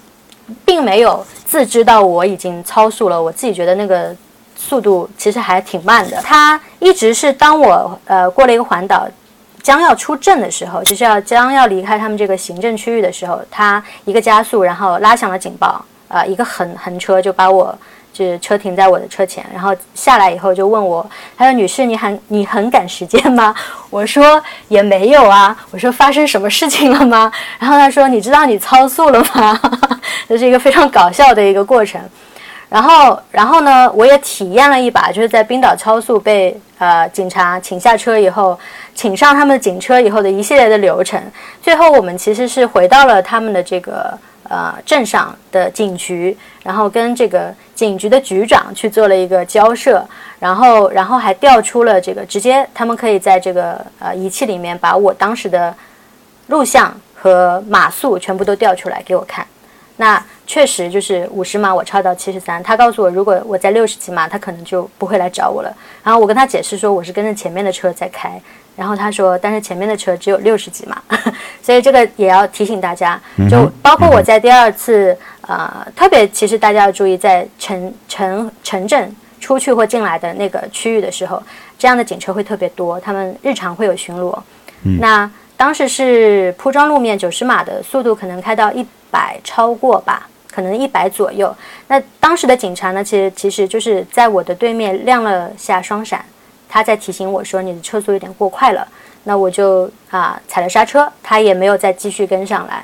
并没有自知到我已经超速了，我自己觉得那个速度其实还挺慢的。他一直是当我呃过了一个环岛。将要出镇的时候，就是要将要离开他们这个行政区域的时候，他一个加速，然后拉响了警报，呃，一个横横车就把我就是车停在我的车前，然后下来以后就问我，他说：“女士，你很你很赶时间吗？” 我说：“也没有啊。”我说：“发生什么事情了吗？”然后他说：“你知道你超速了吗？” 这是一个非常搞笑的一个过程。然后，然后呢，我也体验了一把，就是在冰岛超速被呃警察请下车以后，请上他们的警车以后的一系列的流程。最后，我们其实是回到了他们的这个呃镇上的警局，然后跟这个警局的局长去做了一个交涉，然后，然后还调出了这个直接他们可以在这个呃仪器里面把我当时的录像和码速全部都调出来给我看。那确实就是五十码我超到七十三，他告诉我如果我在六十几码，他可能就不会来找我了。然后我跟他解释说我是跟着前面的车在开，然后他说但是前面的车只有六十几码，所以这个也要提醒大家，就包括我在第二次呃，特别其实大家要注意在城城城镇出去或进来的那个区域的时候，这样的警车会特别多，他们日常会有巡逻。那当时是铺装路面九十码的速度，可能开到一。百超过吧，可能一百左右。那当时的警察呢，其实其实就是在我的对面亮了下双闪，他在提醒我说你的车速有点过快了。那我就啊踩了刹车，他也没有再继续跟上来。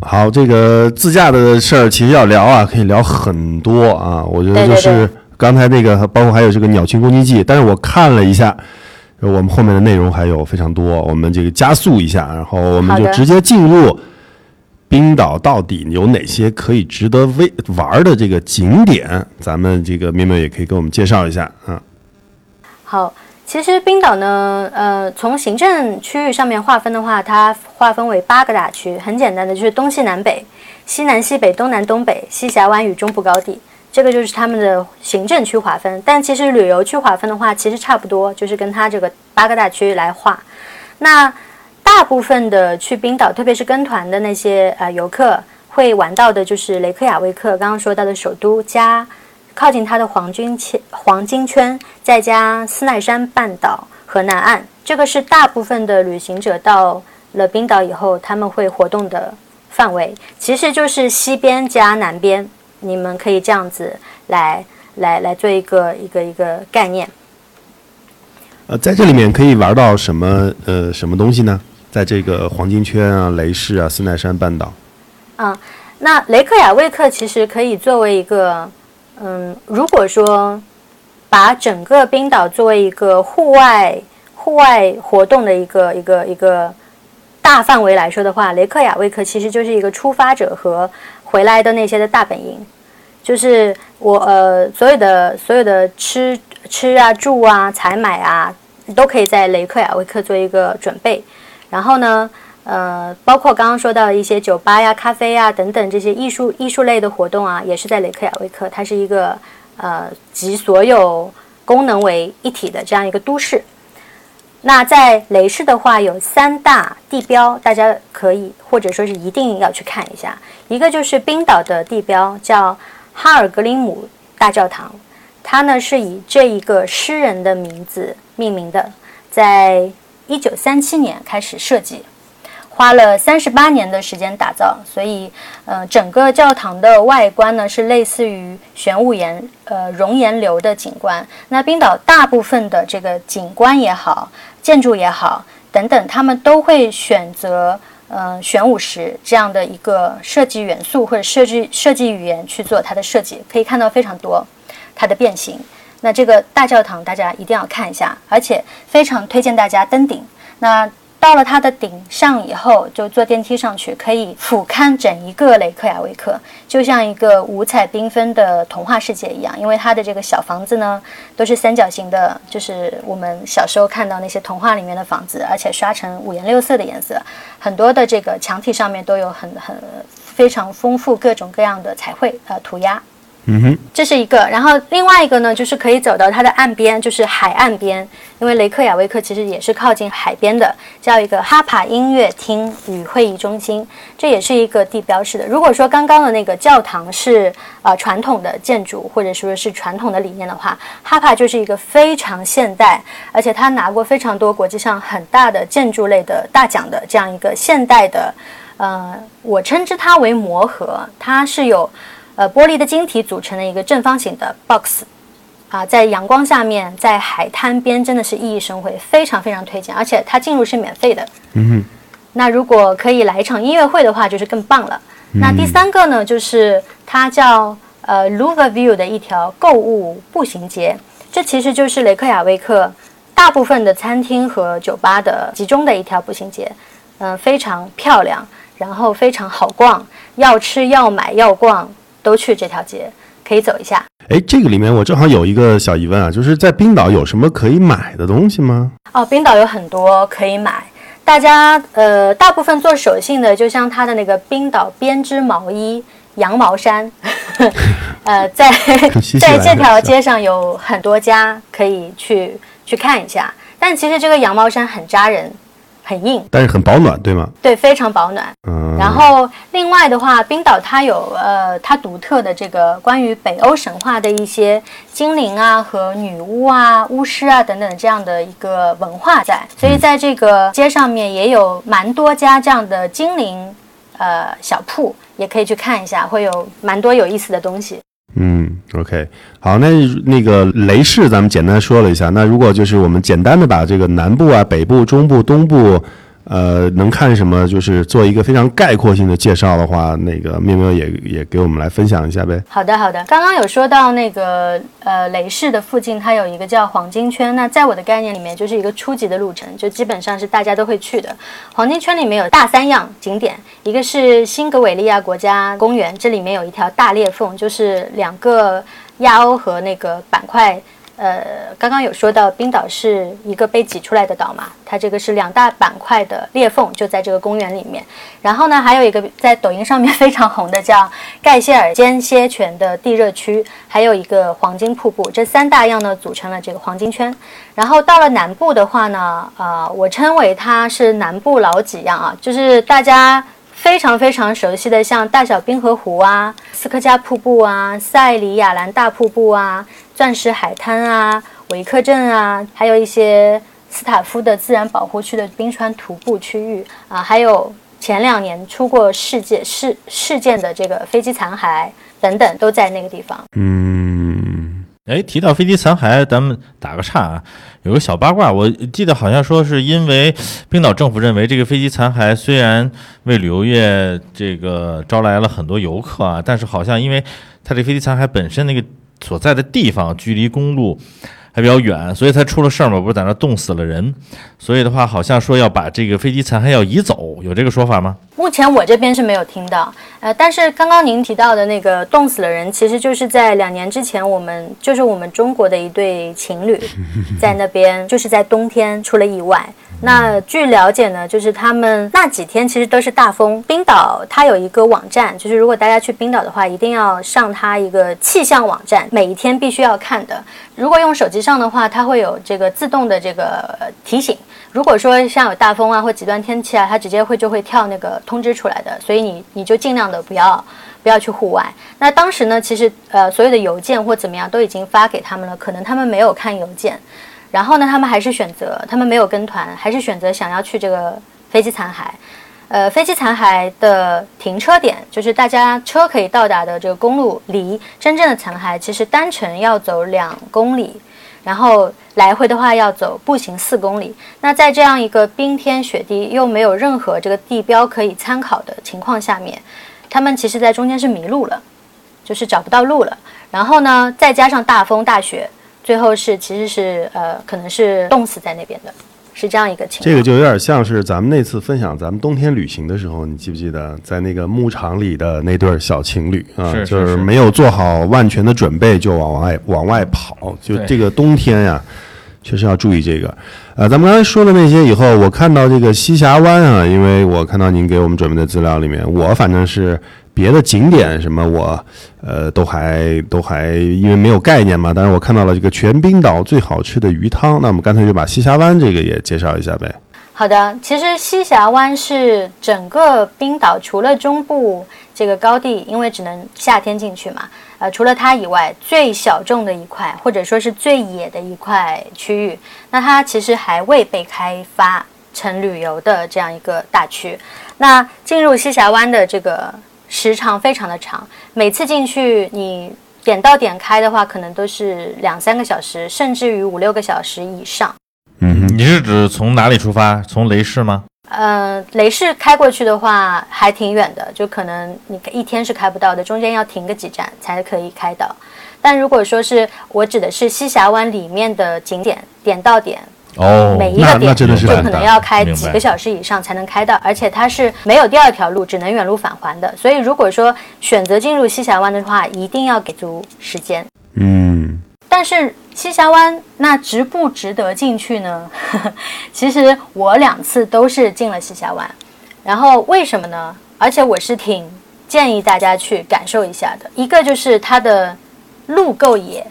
好，这个自驾的事儿其实要聊啊，可以聊很多啊。我觉得就是刚才那个，包括还有这个鸟群攻击记，但是我看了一下，我们后面的内容还有非常多，我们这个加速一下，然后我们就直接进入。冰岛到底有哪些可以值得为玩的这个景点？咱们这个喵喵也可以给我们介绍一下啊。好，其实冰岛呢，呃，从行政区域上面划分的话，它划分为八个大区，很简单的就是东西南北、西南西北、东南东北、西峡湾与中部高地，这个就是他们的行政区划分。但其实旅游区划分的话，其实差不多，就是跟它这个八个大区来划。那大部分的去冰岛，特别是跟团的那些呃游客，会玩到的就是雷克雅未克，刚刚说到的首都加靠近它的黄金圈，黄金圈，再加斯奈山半岛和南岸，这个是大部分的旅行者到了冰岛以后他们会活动的范围，其实就是西边加南边，你们可以这样子来来来做一个一个一个概念。呃，在这里面可以玩到什么呃什么东西呢？在这个黄金圈啊、雷士啊、斯奈山半岛，啊，那雷克雅未克其实可以作为一个，嗯，如果说把整个冰岛作为一个户外户外活动的一个一个一个大范围来说的话，雷克雅未克其实就是一个出发者和回来的那些的大本营，就是我呃所有的所有的吃吃啊、住啊、采买啊，都可以在雷克雅未克做一个准备。然后呢，呃，包括刚刚说到的一些酒吧呀、咖啡呀等等这些艺术艺术类的活动啊，也是在雷克雅未克，它是一个呃集所有功能为一体的这样一个都市。那在雷市的话，有三大地标，大家可以或者说是一定要去看一下。一个就是冰岛的地标，叫哈尔格林姆大教堂，它呢是以这一个诗人的名字命名的，在。一九三七年开始设计，花了三十八年的时间打造，所以，呃，整个教堂的外观呢是类似于玄武岩，呃，熔岩流的景观。那冰岛大部分的这个景观也好，建筑也好，等等，他们都会选择，呃，玄武石这样的一个设计元素或者设计设计语言去做它的设计，可以看到非常多它的变形。那这个大教堂大家一定要看一下，而且非常推荐大家登顶。那到了它的顶上以后，就坐电梯上去，可以俯瞰整一个雷克雅未克，就像一个五彩缤纷的童话世界一样。因为它的这个小房子呢，都是三角形的，就是我们小时候看到那些童话里面的房子，而且刷成五颜六色的颜色，很多的这个墙体上面都有很很非常丰富各种各样的彩绘呃涂鸦。嗯哼，这是一个，然后另外一个呢，就是可以走到它的岸边，就是海岸边，因为雷克雅未克其实也是靠近海边的，叫一个哈帕音乐厅与会议中心，这也是一个地标式的。如果说刚刚的那个教堂是呃传统的建筑或者说是传统的理念的话，哈帕就是一个非常现代，而且它拿过非常多国际上很大的建筑类的大奖的这样一个现代的，呃，我称之它为魔盒，它是有。呃，玻璃的晶体组成的一个正方形的 box，啊，在阳光下面，在海滩边，真的是熠熠生辉，非常非常推荐。而且它进入是免费的。嗯哼。那如果可以来一场音乐会的话，就是更棒了。那第三个呢，就是它叫呃 Louver View 的一条购物步行街，这其实就是雷克雅未克大部分的餐厅和酒吧的集中的一条步行街，嗯、非常漂亮，然后非常好逛，要吃要买要逛都去这条街，可以走一下。哎，这个里面我正好有一个小疑问啊，就是在冰岛有什么可以买的东西吗？哦，冰岛有很多可以买，大家呃大部分做手信的，就像他的那个冰岛编织毛衣、羊毛衫，呃，在 在这条街上有很多家可以去去看一下。但其实这个羊毛衫很扎人，很硬，但是很保暖，对吗？对，非常保暖。嗯，然后另外的话，冰岛它有呃它独特的这个关于北欧神话的一些精灵啊和女巫啊、巫师啊等等这样的一个文化在，所以在这个街上面也有蛮多家这样的精灵呃小铺，也可以去看一下，会有蛮多有意思的东西。嗯，OK，好，那那个雷士咱们简单说了一下，那如果就是我们简单的把这个南部啊、北部、中部、东部，呃，能看什么，就是做一个非常概括性的介绍的话，那个妙妙也也给我们来分享一下呗。好的，好的。刚刚有说到那个呃雷士的附近，它有一个叫黄金圈。那在我的概念里面，就是一个初级的路程，就基本上是大家都会去的。黄金圈里面有大三样景点，一个是新格韦利亚国家公园，这里面有一条大裂缝，就是两个亚欧和那个板块。呃，刚刚有说到冰岛是一个被挤出来的岛嘛，它这个是两大板块的裂缝，就在这个公园里面。然后呢，还有一个在抖音上面非常红的叫盖谢尔间歇泉的地热区，还有一个黄金瀑布，这三大样呢组成了这个黄金圈。然后到了南部的话呢，呃，我称为它是南部老几样啊，就是大家。非常非常熟悉的，像大小冰河湖啊、斯科加瀑布啊、塞里亚兰大瀑布啊、钻石海滩啊、维克镇啊，还有一些斯塔夫的自然保护区的冰川徒步区域啊，还有前两年出过事件事事件的这个飞机残骸等等，都在那个地方。嗯，哎，提到飞机残骸，咱们打个岔啊，有个小八卦，我记得好像说是因为冰岛政府认为这个飞机残骸虽然为旅游业这个招来了很多游客啊，但是好像因为它这飞机残骸本身那个所在的地方距离公路还比较远，所以才出了事儿嘛，不是在那冻死了人，所以的话好像说要把这个飞机残骸要移走，有这个说法吗？目前我这边是没有听到，呃，但是刚刚您提到的那个冻死了人，其实就是在两年之前，我们就是我们中国的一对情侣，在那边就是在冬天出了意外。那据了解呢，就是他们那几天其实都是大风。冰岛它有一个网站，就是如果大家去冰岛的话，一定要上它一个气象网站，每一天必须要看的。如果用手机上的话，它会有这个自动的这个提醒。如果说像有大风啊或极端天气啊，它直接会就会跳那个通知出来的，所以你你就尽量的不要不要去户外。那当时呢，其实呃所有的邮件或怎么样都已经发给他们了，可能他们没有看邮件，然后呢，他们还是选择他们没有跟团，还是选择想要去这个飞机残骸。呃，飞机残骸的停车点就是大家车可以到达的这个公路，离真正的残骸其实单程要走两公里，然后来回的话要走步行四公里。那在这样一个冰天雪地又没有任何这个地标可以参考的情况下面，他们其实在中间是迷路了，就是找不到路了。然后呢，再加上大风大雪，最后是其实是呃可能是冻死在那边的，是这样一个情况。这个就有点像是咱们那次分享咱们冬天旅行的时候，你记不记得在那个牧场里的那对儿小情侣啊？是是就是没有做好万全的准备就往外往外跑，就这个冬天呀。确实要注意这个，呃，咱们刚才说的那些以后，我看到这个西峡湾啊，因为我看到您给我们准备的资料里面，我反正是别的景点什么我，呃，都还都还因为没有概念嘛，但是我看到了这个全冰岛最好吃的鱼汤，那我们干脆就把西峡湾这个也介绍一下呗。好的，其实西峡湾是整个冰岛除了中部这个高地，因为只能夏天进去嘛，呃，除了它以外最小众的一块，或者说是最野的一块区域。那它其实还未被开发成旅游的这样一个大区。那进入西峡湾的这个时长非常的长，每次进去你点到点开的话，可能都是两三个小时，甚至于五六个小时以上。嗯哼，你是指从哪里出发？从雷市吗？呃，雷市开过去的话还挺远的，就可能你一天是开不到的，中间要停个几站才可以开到。但如果说是我指的是西峡湾里面的景点，点到点，哦，每一个点就可能要开几个小时以上才能开到，而且它是没有第二条路，只能远路返还的。所以如果说选择进入西峡湾的话，一定要给足时间。嗯，但是西峡湾那值不值得进去呢？其实我两次都是进了西峡湾，然后为什么呢？而且我是挺建议大家去感受一下的。一个就是它的路够野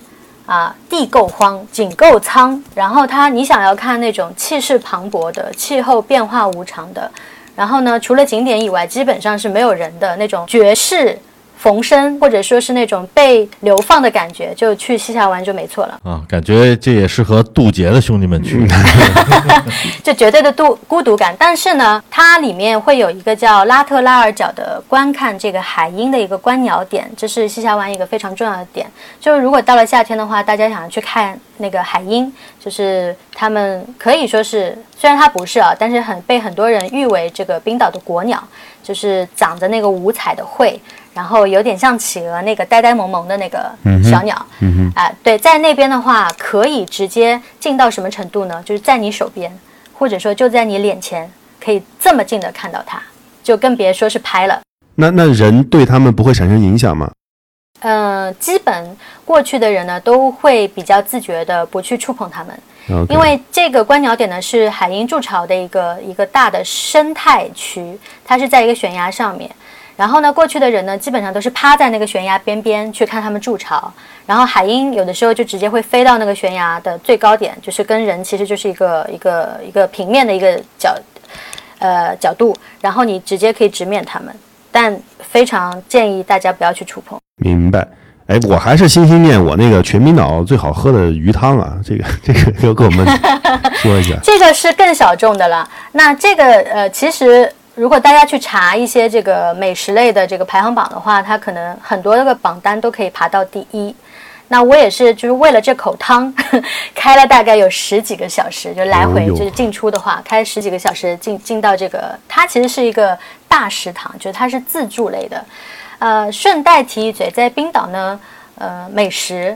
啊，地够荒，井够苍，然后它你想要看那种气势磅礴的、气候变化无常的，然后呢，除了景点以外，基本上是没有人的那种绝世逢生，或者说是那种被流放的感觉，就去西峡湾就没错了。啊，感觉这也适合渡劫的兄弟们去。就绝对的度孤独感。但是呢，它里面会有一个叫拉特拉尔角的观看这个海鹰的一个观鸟点，这是西峡湾一个非常重要的点。就是如果到了夏天的话，大家想要去看那个海鹰，就是他们可以说是，虽然它不是啊，但是很被很多人誉为这个冰岛的国鸟，就是长着那个五彩的喙。然后有点像企鹅那个呆呆萌萌的那个小鸟，嗯啊、对，在那边的话可以直接近到什么程度呢？就是在你手边，或者说就在你脸前，可以这么近的看到它，就更别说是拍了。那那人对他们不会产生影响吗？嗯、基本过去的人呢都会比较自觉的不去触碰它们因为这个观鸟点呢是海鹰筑巢的一个一个大的生态区，它是在一个悬崖上面。然后呢，过去的人呢，基本上都是趴在那个悬崖边边去看他们筑巢。然后海鹰有的时候就直接会飞到那个悬崖的最高点，就是跟人其实就是一个一个一个平面的一个角，呃角度，然后你直接可以直面他们。但非常建议大家不要去触碰。明白。哎，我还是心心念我那个全民岛最好喝的鱼汤啊，这个这个要跟我们说一下。这个是更小众的了。那这个呃，其实如果大家去查一些这个美食类的这个排行榜的话，它可能很多个榜单都可以爬到第一。那我也是，就是为了这口汤，开了大概有十几个小时，就来回就是进出的话，开十几个小时进进到这个，它其实是一个大食堂，就是它是自助类的。呃，顺带提一嘴，在冰岛呢，呃，美食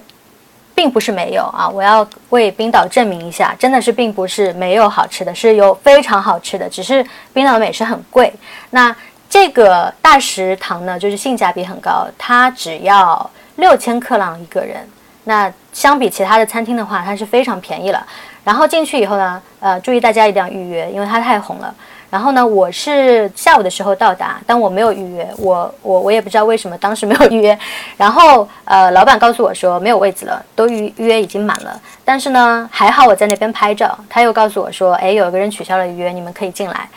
并不是没有啊，我要为冰岛证明一下，真的是并不是没有好吃的，是有非常好吃的，只是冰岛的美食很贵。那这个大食堂呢，就是性价比很高，它只要六千克朗一个人。那相比其他的餐厅的话，它是非常便宜了。然后进去以后呢，呃，注意大家一定要预约，因为它太红了。然后呢，我是下午的时候到达，但我没有预约，我我我也不知道为什么当时没有预约。然后呃，老板告诉我说没有位子了，都预预约已经满了。但是呢，还好我在那边拍照，他又告诉我说，哎，有一个人取消了预约，你们可以进来。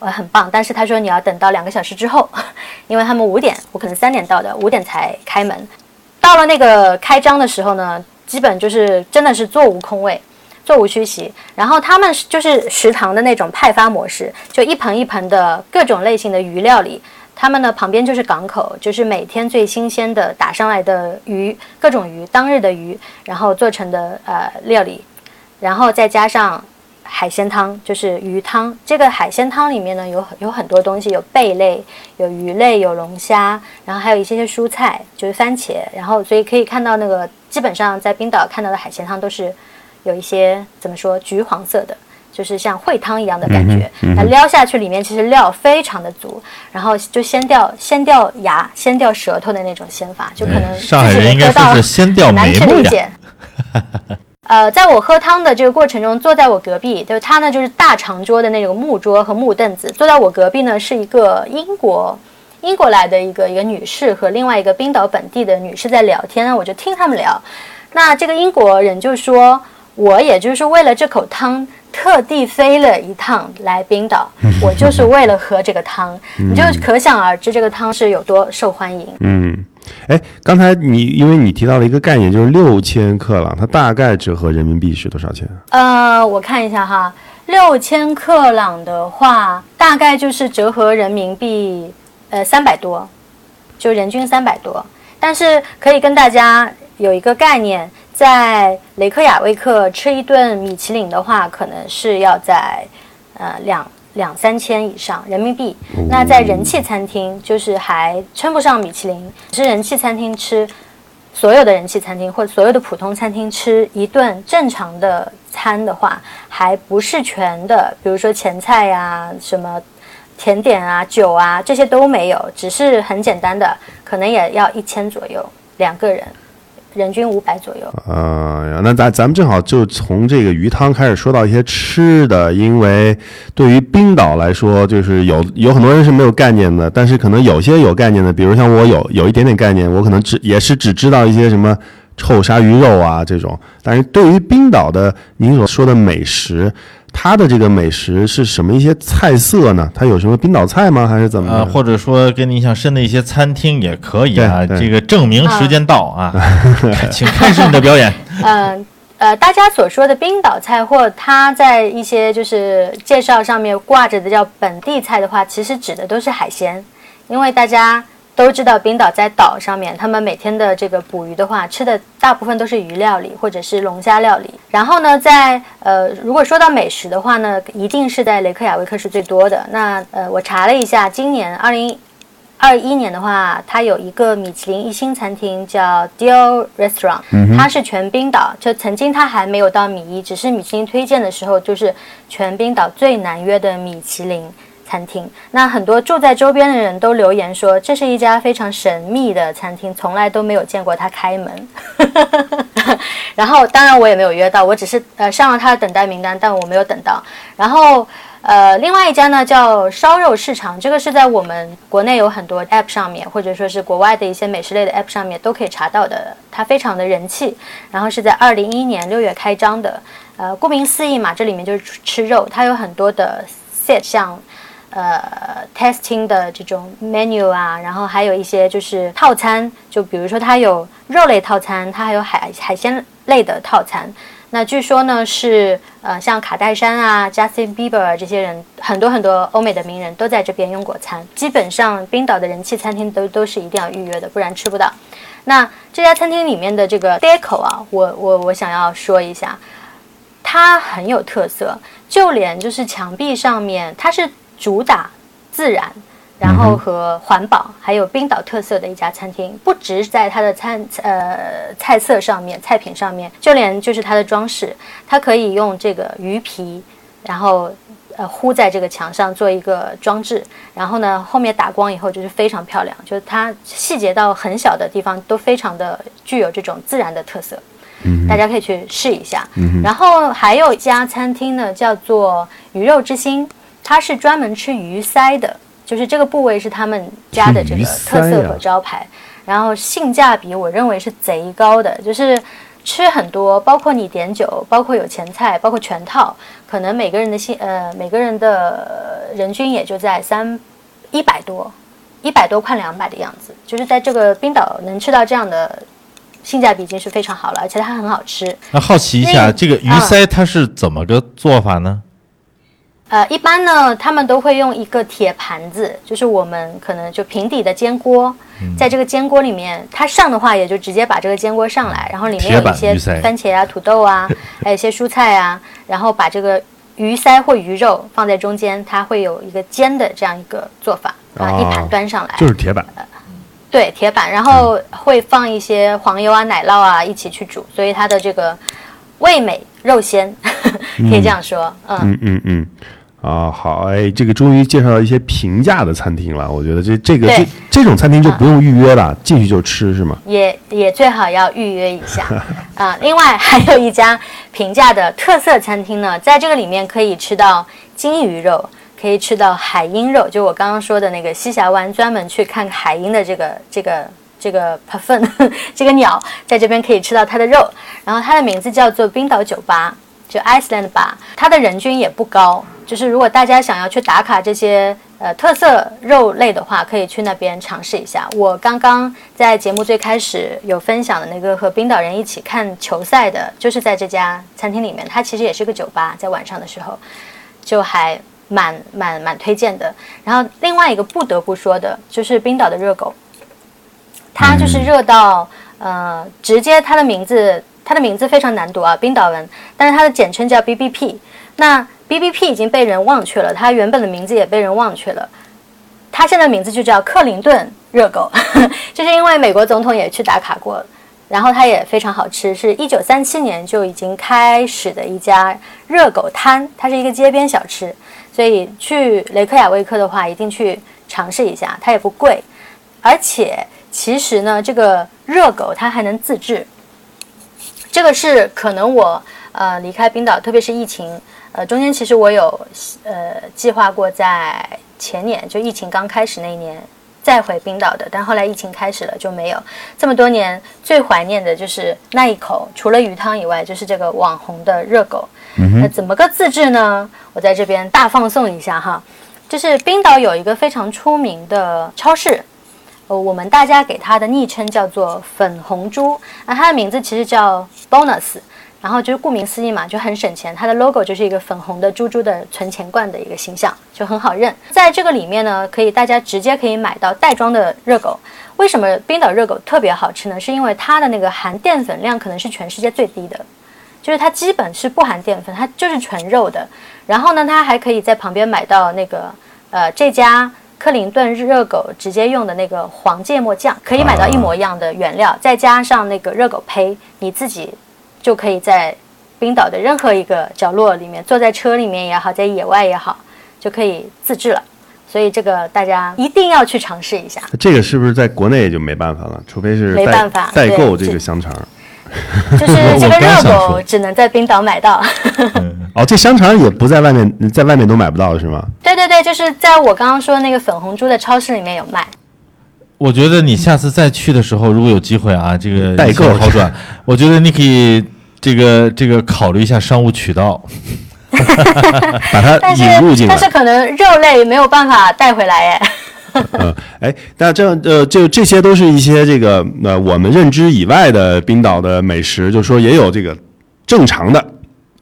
呃，很棒，但是他说你要等到两个小时之后，因为他们五点，我可能三点到的，五点才开门。到了那个开张的时候呢，基本就是真的是座无空位，座无虚席。然后他们就是食堂的那种派发模式，就一盆一盆的各种类型的鱼料理。他们呢旁边就是港口，就是每天最新鲜的打上来的鱼，各种鱼，当日的鱼，然后做成的呃料理，然后再加上海鲜汤，就是鱼汤。这个海鲜汤里面呢有有很多东西，有贝类，有鱼类，有龙虾，然后还有一些些蔬菜，就是番茄。然后所以可以看到那个基本上在冰岛看到的海鲜汤都是有一些怎么说橘黄色的。就是像烩汤一样的感觉，那撩下去里面其实料非常的足，然后就先掉先掉牙、先掉舌头的那种先法，就可能上海人应该说是先掉眉毛呀。去理解。呃，在我喝汤的这个过程中，坐在我隔壁，就是他呢，就是大长桌的那种木桌和木凳子，坐在我隔壁呢是一个英国英国来的一个一个女士和另外一个冰岛本地的女士在聊天呢，我就听他们聊。那这个英国人就说，我也就是为了这口汤。特地飞了一趟来冰岛，我就是为了喝这个汤，你就可想而知这个汤是有多受欢迎。嗯，哎，刚才你因为你提到了一个概念，就是六千克朗，它大概折合人民币是多少钱？呃，我看一下哈，六千克朗的话，大概就是折合人民币呃三百多，就人均三百多。但是可以跟大家有一个概念，在雷克雅未克吃一顿米其林的话，可能是要在呃两两三千以上人民币。那在人气餐厅，就是还称不上米其林，只是人气餐厅吃所有的人气餐厅或所有的普通餐厅吃一顿正常的餐的话，还不是全的，比如说前菜呀、什么甜点啊、酒啊这些都没有，只是很简单的，可能也要一千左右两个人。人均五百左右。哎呀，那咱咱们正好就从这个鱼汤开始说到一些吃的，因为对于冰岛来说，就是有有很多人是没有概念的，但是可能有些有概念的，比如像我有有一点点概念，我可能只也是只知道一些什么臭鲨鱼肉啊这种，但是对于冰岛的您所说的美食。它的这个美食是什么一些菜色呢？它有什么冰岛菜吗？还是怎么呃，或者说跟你印象深的一些餐厅也可以啊。这个证明时间到啊，请开始你的表演。嗯 呃，大家所说的冰岛菜，或它在一些就是介绍上面挂着的叫本地菜的话，其实指的都是海鲜，因为大家。都知道冰岛在岛上面，他们每天的这个捕鱼的话，吃的大部分都是鱼料理或者是龙虾料理。然后呢，在呃，如果说到美食的话呢，一定是在雷克雅未克是最多的。那呃，我查了一下，今年二零二一年的话，它有一个米其林一星餐厅叫 Deal Restaurant，它是全冰岛，就曾经它还没有到米一，只是米其林推荐的时候，就是全冰岛最难约的米其林。餐厅，那很多住在周边的人都留言说，这是一家非常神秘的餐厅，从来都没有见过它开门。然后，当然我也没有约到，我只是呃上了他的等待名单，但我没有等到。然后，呃，另外一家呢叫烧肉市场，这个是在我们国内有很多 app 上面，或者说是国外的一些美食类的 app 上面都可以查到的，它非常的人气。然后是在二零一一年六月开张的，呃，顾名思义嘛，这里面就是吃肉，它有很多的 set 像。呃，testing 的这种 menu 啊，然后还有一些就是套餐，就比如说它有肉类套餐，它还有海海鲜类的套餐。那据说呢是呃，像卡戴珊啊、Justin Bieber 这些人，很多很多欧美的名人都在这边用过餐。基本上冰岛的人气餐厅都都是一定要预约的，不然吃不到。那这家餐厅里面的这个 deco 啊，我我我想要说一下，它很有特色，就连就是墙壁上面它是。主打自然，然后和环保，还有冰岛特色的一家餐厅，不只在它的餐呃菜色上面、菜品上面，就连就是它的装饰，它可以用这个鱼皮，然后呃糊在这个墙上做一个装置，然后呢后面打光以后就是非常漂亮，就是它细节到很小的地方都非常的具有这种自然的特色，嗯大家可以去试一下。然后还有一家餐厅呢，叫做鱼肉之心。它是专门吃鱼鳃的，就是这个部位是他们家的这个特色和招牌，然后性价比我认为是贼高的，就是吃很多，包括你点酒，包括有前菜，包括全套，可能每个人的性呃每个人的人均也就在三一百多，一百多快两百的样子，就是在这个冰岛能吃到这样的性价比已经是非常好了，而且它很好吃。那好奇一下，这个鱼鳃它是怎么个做法呢？呃，一般呢，他们都会用一个铁盘子，就是我们可能就平底的煎锅，在这个煎锅里面，它上的话也就直接把这个煎锅上来，然后里面有一些番茄啊、土豆啊，还有一些蔬菜啊，然后把这个鱼鳃或鱼肉放在中间，它会有一个煎的这样一个做法啊，一盘端上来。就是铁板，对，铁板，然后会放一些黄油啊、奶酪啊一起去煮，所以它的这个味美肉鲜，可以这样说，嗯。嗯嗯嗯。啊，好，哎，这个终于介绍到一些平价的餐厅了。我觉得这这个这这种餐厅就不用预约了，进去就吃是吗？也也最好要预约一下啊。另外还有一家平价的特色餐厅呢，在这个里面可以吃到金鱼肉，可以吃到海鹰肉，就我刚刚说的那个西峡湾专门去看海鹰的这个这个这个 p f n 这个鸟，在这边可以吃到它的肉。然后它的名字叫做冰岛酒吧，就 Iceland Bar，它的人均也不高。就是如果大家想要去打卡这些呃特色肉类的话，可以去那边尝试一下。我刚刚在节目最开始有分享的那个和冰岛人一起看球赛的，就是在这家餐厅里面。它其实也是个酒吧，在晚上的时候就还蛮蛮蛮推荐的。然后另外一个不得不说的就是冰岛的热狗，它就是热到呃直接它的名字它的名字非常难读啊，冰岛文，但是它的简称叫 BBP。那 BBP 已经被人忘却了，它原本的名字也被人忘却了。它现在名字就叫克林顿热狗，就是因为美国总统也去打卡过，然后它也非常好吃，是一九三七年就已经开始的一家热狗摊，它是一个街边小吃，所以去雷克雅未克的话，一定去尝试一下，它也不贵，而且其实呢，这个热狗它还能自制，这个是可能我呃离开冰岛，特别是疫情。呃，中间其实我有呃计划过在前年就疫情刚开始那一年再回冰岛的，但后来疫情开始了就没有。这么多年最怀念的就是那一口，除了鱼汤以外，就是这个网红的热狗。那怎么个自制呢？我在这边大放送一下哈，就是冰岛有一个非常出名的超市，呃，我们大家给它的昵称叫做粉红猪，那它的名字其实叫 Bonus。然后就是顾名思义嘛，就很省钱。它的 logo 就是一个粉红的猪猪的存钱罐的一个形象，就很好认。在这个里面呢，可以大家直接可以买到袋装的热狗。为什么冰岛热狗特别好吃呢？是因为它的那个含淀粉量可能是全世界最低的，就是它基本是不含淀粉，它就是纯肉的。然后呢，它还可以在旁边买到那个呃这家克林顿热狗直接用的那个黄芥末酱，可以买到一模一样的原料，再加上那个热狗胚，你自己。就可以在冰岛的任何一个角落里面，坐在车里面也好，在野外也好，就可以自制了。所以这个大家一定要去尝试一下。这个是不是在国内就没办法了？除非是没办法代购这个香肠。就是这个 热狗只能在冰岛买到。哦，这香肠也不在外面，在外面都买不到是吗？对对对，就是在我刚刚说那个粉红猪的超市里面有卖。我觉得你下次再去的时候，如果有机会啊，这个代购好转，我觉得你可以。这个这个考虑一下商务渠道，把它引入进来。但是可能肉类没有办法带回来耶。嗯，哎，那这样呃，就这些都是一些这个呃我们认知以外的冰岛的美食，就说也有这个正常的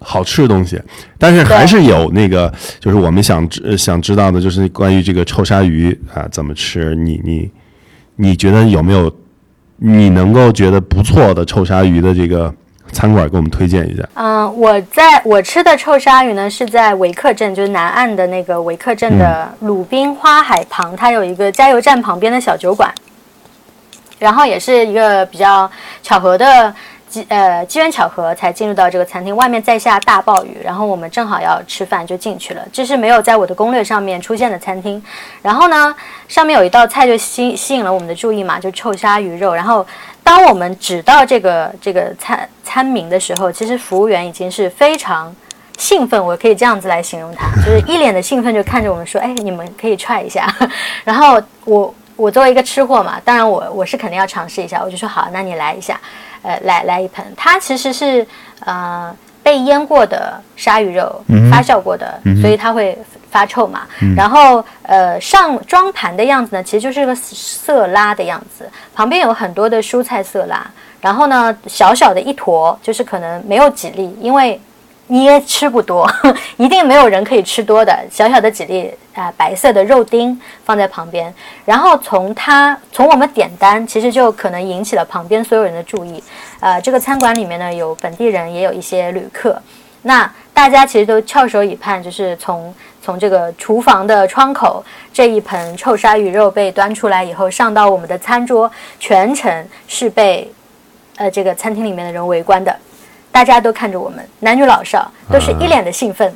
好吃的东西，但是还是有那个就是我们想知想知道的，就是关于这个臭鲨鱼啊怎么吃？你你你觉得有没有你能够觉得不错的臭鲨鱼的这个？餐馆给我们推荐一下。嗯，我在我吃的臭鲨鱼呢，是在维克镇，就是南岸的那个维克镇的鲁滨花海旁，它有一个加油站旁边的小酒馆。然后也是一个比较巧合的机呃机缘巧合才进入到这个餐厅。外面在下大暴雨，然后我们正好要吃饭就进去了。这是没有在我的攻略上面出现的餐厅。然后呢，上面有一道菜就吸吸引了我们的注意嘛，就臭鲨鱼肉。然后。当我们指到这个这个餐餐名的时候，其实服务员已经是非常兴奋，我可以这样子来形容他，就是一脸的兴奋，就看着我们说：“哎，你们可以踹一下。”然后我我作为一个吃货嘛，当然我我是肯定要尝试一下，我就说好，那你来一下，呃，来来一盆。它其实是呃被腌过的鲨鱼肉，发酵过的，所以它会。发臭嘛，然后呃上装盘的样子呢，其实就是个色拉的样子，旁边有很多的蔬菜色拉，然后呢小小的一坨，就是可能没有几粒，因为你也吃不多，一定没有人可以吃多的，小小的几粒啊白色的肉丁放在旁边，然后从它从我们点单，其实就可能引起了旁边所有人的注意，呃这个餐馆里面呢有本地人，也有一些旅客，那大家其实都翘首以盼，就是从。从这个厨房的窗口，这一盆臭鲨鱼肉被端出来以后，上到我们的餐桌，全程是被，呃，这个餐厅里面的人围观的，大家都看着我们，男女老少都是一脸的兴奋。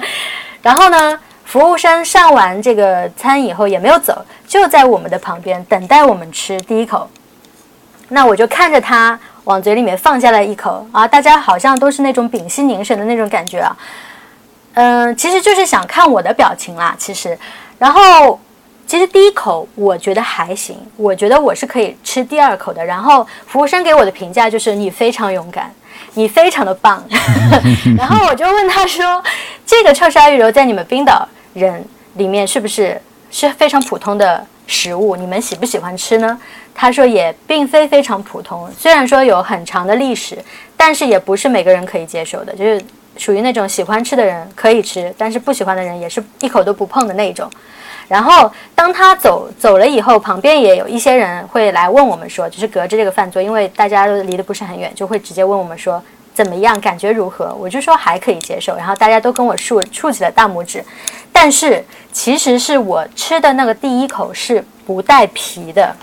然后呢，服务生上完这个餐以后也没有走，就在我们的旁边等待我们吃第一口。那我就看着他往嘴里面放下来一口啊，大家好像都是那种屏息凝神的那种感觉啊。嗯，其实就是想看我的表情啦。其实，然后其实第一口我觉得还行，我觉得我是可以吃第二口的。然后服务生给我的评价就是你非常勇敢，你非常的棒。然后我就问他说：“这个臭鲨鱼肉在你们冰岛人里面是不是是非常普通的食物？你们喜不喜欢吃呢？”他说也并非非常普通，虽然说有很长的历史，但是也不是每个人可以接受的，就是。属于那种喜欢吃的人可以吃，但是不喜欢的人也是一口都不碰的那种。然后当他走走了以后，旁边也有一些人会来问我们说，就是隔着这个饭桌，因为大家都离得不是很远，就会直接问我们说怎么样？感觉如何？我就说还可以接受，然后大家都跟我竖竖起了大拇指。但是其实是我吃的那个第一口是不带皮的，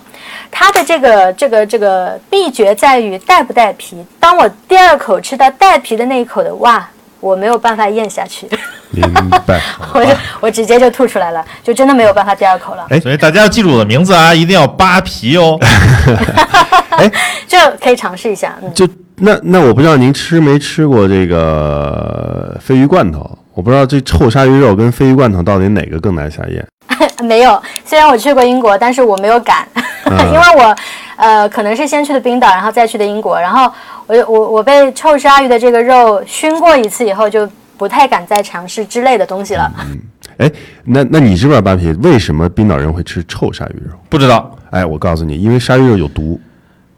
它的这个这个这个秘诀在于带不带皮。当我第二口吃到带皮的那一口的，哇，我没有办法咽下去，明白。我就我直接就吐出来了，就真的没有办法第二口了，哎所以大家要记住我的名字啊，一定要扒皮哦。哎就可以尝试一下。嗯，就那那我不知道您吃没吃过这个鲱鱼罐头？我不知道这臭鲨鱼肉跟鲱鱼罐头到底哪个更难下咽？没有，虽然我去过英国，但是我没有敢，因为我呃可能是先去的冰岛，然后再去的英国，然后我我我被臭鲨鱼的这个肉熏过一次以后，就不太敢再尝试之类的东西了。嗯哎，那那你知不知道扒皮？为什么冰岛人会吃臭鲨鱼肉？不知道，哎，我告诉你，因为鲨鱼肉有毒。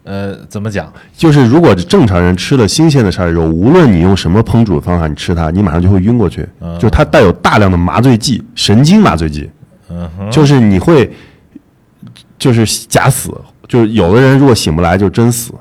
呃，怎么讲？就是如果正常人吃了新鲜的鲨鱼肉，无论你用什么烹煮的方法，你吃它，你马上就会晕过去。就是它带有大量的麻醉剂，神经麻醉剂，嗯哼，就是你会就是假死。就是有的人如果醒不来，就真死。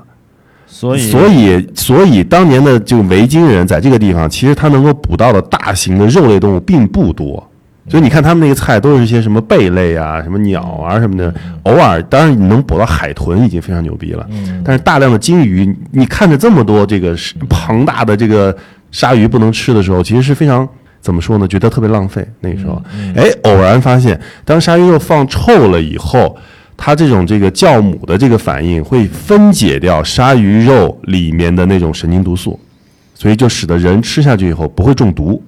所以所以，所以当年的就维京人在这个地方，其实他能够捕到的大型的肉类动物并不多。所以你看他们那个菜都是一些什么贝类啊、什么鸟啊什么的，偶尔当然你能捕到海豚已经非常牛逼了，但是大量的鲸鱼，你看着这么多这个庞大的这个鲨鱼不能吃的时候，其实是非常怎么说呢？觉得特别浪费。那个时候，哎，偶然发现，当鲨鱼肉放臭了以后，它这种这个酵母的这个反应会分解掉鲨鱼肉里面的那种神经毒素，所以就使得人吃下去以后不会中毒。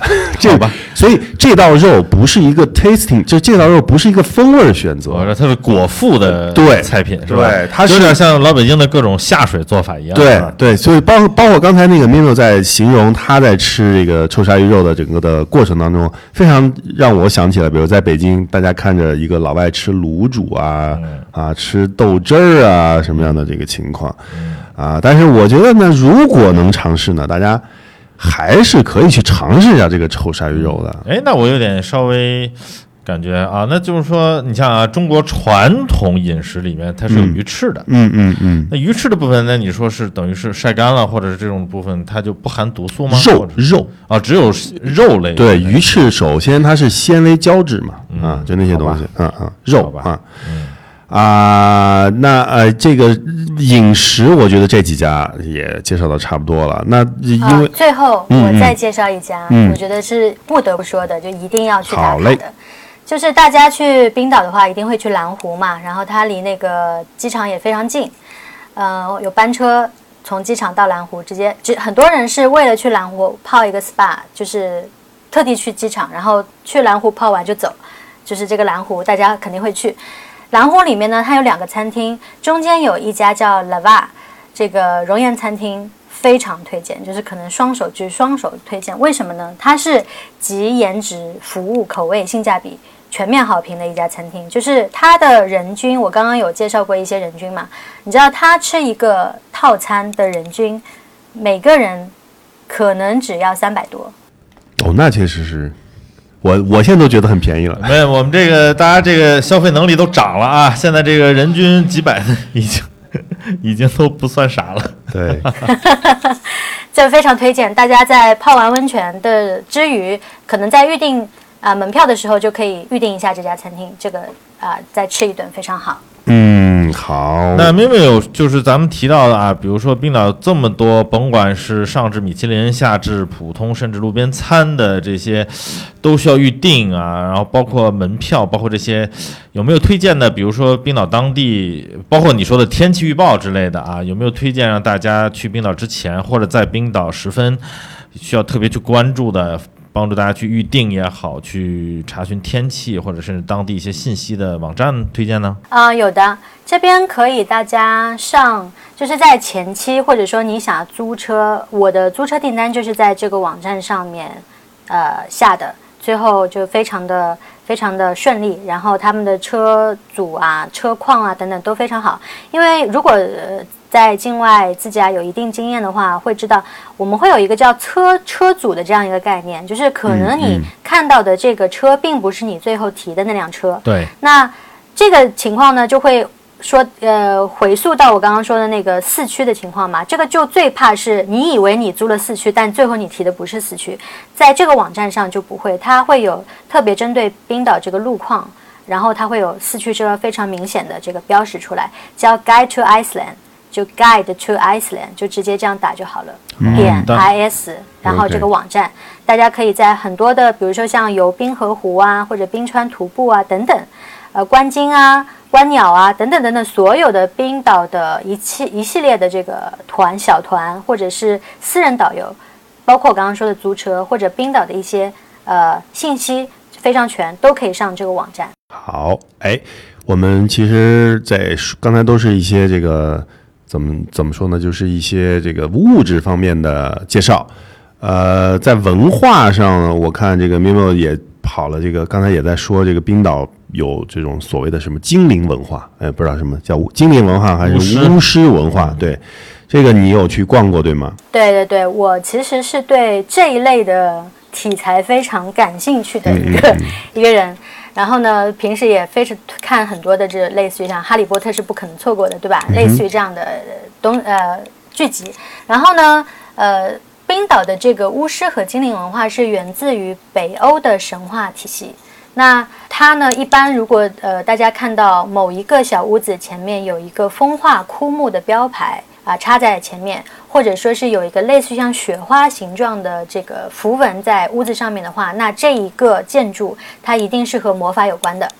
这好吧，所以这道肉不是一个 tasting，就这道肉不是一个风味儿选择，它是果腹的对菜品是吧？对它是有点像老北京的各种下水做法一样。对对，所以包包括刚才那个 Mino 在形容他在吃这个臭鲨鱼肉的整个的过程当中，非常让我想起了，比如在北京，大家看着一个老外吃卤煮啊、啊吃豆汁儿啊什么样的这个情况啊，但是我觉得呢，如果能尝试呢，大家还是可以去尝试一下这个臭鲨鱼肉的。哎，那我有点稍微感觉啊，那就是说，你像啊，中国传统饮食里面它是有鱼翅的。嗯嗯嗯，那鱼翅的部分那？你说是等于是晒干了，或者是这种部分，它就不含毒素吗？肉肉。啊，只有肉类对，鱼翅首先它是纤维胶质嘛，啊，就那些东西，嗯嗯，肉好吧啊，啊，那呃，这个饮食我觉得这几家也介绍的差不多了。那因啊为，最后嗯我再介绍一家，嗯我觉得是不得不说的，就一定要去打好嘞卡的。就是大家去冰岛的话，一定会去蓝湖嘛，然后它离那个机场也非常近，呃，有班车从机场到蓝湖，直接，只很多人是为了去蓝湖泡一个 SPA，就是特地去机场，然后去蓝湖泡完就走，就是这个蓝湖大家肯定会去。蓝湖里面呢，它有两个餐厅，中间有一家叫 Lava，这个熔岩餐厅非常推荐，就是可能双手举双手推荐。为什么呢？它是集颜值、服务、口味、性价比全面好评的一家餐厅。就是它的人均，我刚刚有介绍过一些人均嘛，你知道他吃一个套餐的人均，每个人可能只要三百多。哦，那确实是，我我现在都觉得很便宜了。没有，我们这个大家这个消费能力都涨了啊！现在这个人均几百的已经 已经都不算啥了。对，这非常推荐大家在泡完温泉的之余，可能在预定啊、门票的时候就可以预定一下这家餐厅，这个啊、再吃一顿非常好。嗯，好，那明明有就是咱们提到的啊，比如说冰岛这么多，甭管是上至米其林，下至普通，甚至路边餐的这些，都需要预定啊。然后包括门票，包括这些，有没有推荐的？比如说冰岛当地，包括你说的天气预报之类的啊，有没有推荐让大家去冰岛之前，或者在冰岛十分需要特别去关注的？帮助大家去预定也好，去查询天气或者甚至当地一些信息的网站推荐呢？啊、有的，这边可以大家上，就是在前期或者说你想要租车，我的租车订单就是在这个网站上面呃下的，最后就非常的非常的顺利，然后他们的车主啊、车况啊等等都非常好，因为如果、在境外自驾有一定经验的话，会知道我们会有一个叫车车主的这样一个概念，就是可能你看到的这个车并不是你最后提的那辆车，对，那这个情况呢，就会说呃，回溯到我刚刚说的那个四驱的情况嘛，这个就最怕是你以为你租了四驱，但最后你提的不是四驱，在这个网站上就不会，它会有特别针对冰岛这个路况，然后它会有四驱车非常明显的这个标识出来，叫 Guide to Iceland，就 Guide to Iceland，就直接这样打就好了，点的 is，然后这个网站，大家可以在很多的，比如说像游冰河湖啊，或者冰川徒步啊等等，呃，观鲸啊。观鸟啊，等等等等，所有的冰岛的一系一系列的这个团、小团或者是私人导游，包括我刚刚说的租车或者冰岛的一些呃信息非常全，都可以上这个网站。好，哎，我们其实，在刚才都是一些这个怎么怎么说呢，就是一些这个物质方面的介绍。呃，在文化上，我看这个 Mimo 也跑了，这个刚才也在说这个冰岛。有这种所谓的什么精灵文化，哎，不知道什么叫精灵文化还是巫师文化？对，这个你有去逛过对吗？对对对，我其实是对这一类的题材非常感兴趣的一个一个人。然后呢，平时也非是看很多的这类似于像《哈利波特》是不可能错过的，对吧？类似于这样的东呃剧集。然后呢，呃，冰岛的这个巫师和精灵文化是源自于北欧的神话体系。那它呢？一般如果呃大家看到某一个小屋子前面有一个风化枯木的标牌啊插在前面，或者说是有一个类似于像雪花形状的这个符文在屋子上面的话，那这一个建筑它一定是和魔法有关的。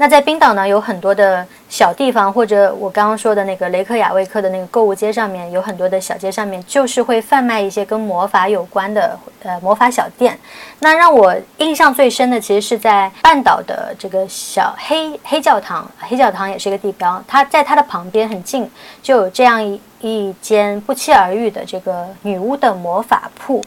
那在冰岛呢，有很多的小地方，或者我刚刚说的那个雷克雅未克的那个购物街上面，有很多的小街上面，就是会贩卖一些跟魔法有关的呃魔法小店。那让我印象最深的，其实是在半岛的这个小黑黑教堂，黑教堂也是一个地标，它在它的旁边很近，就有这样一一间不期而遇的这个女巫的魔法铺。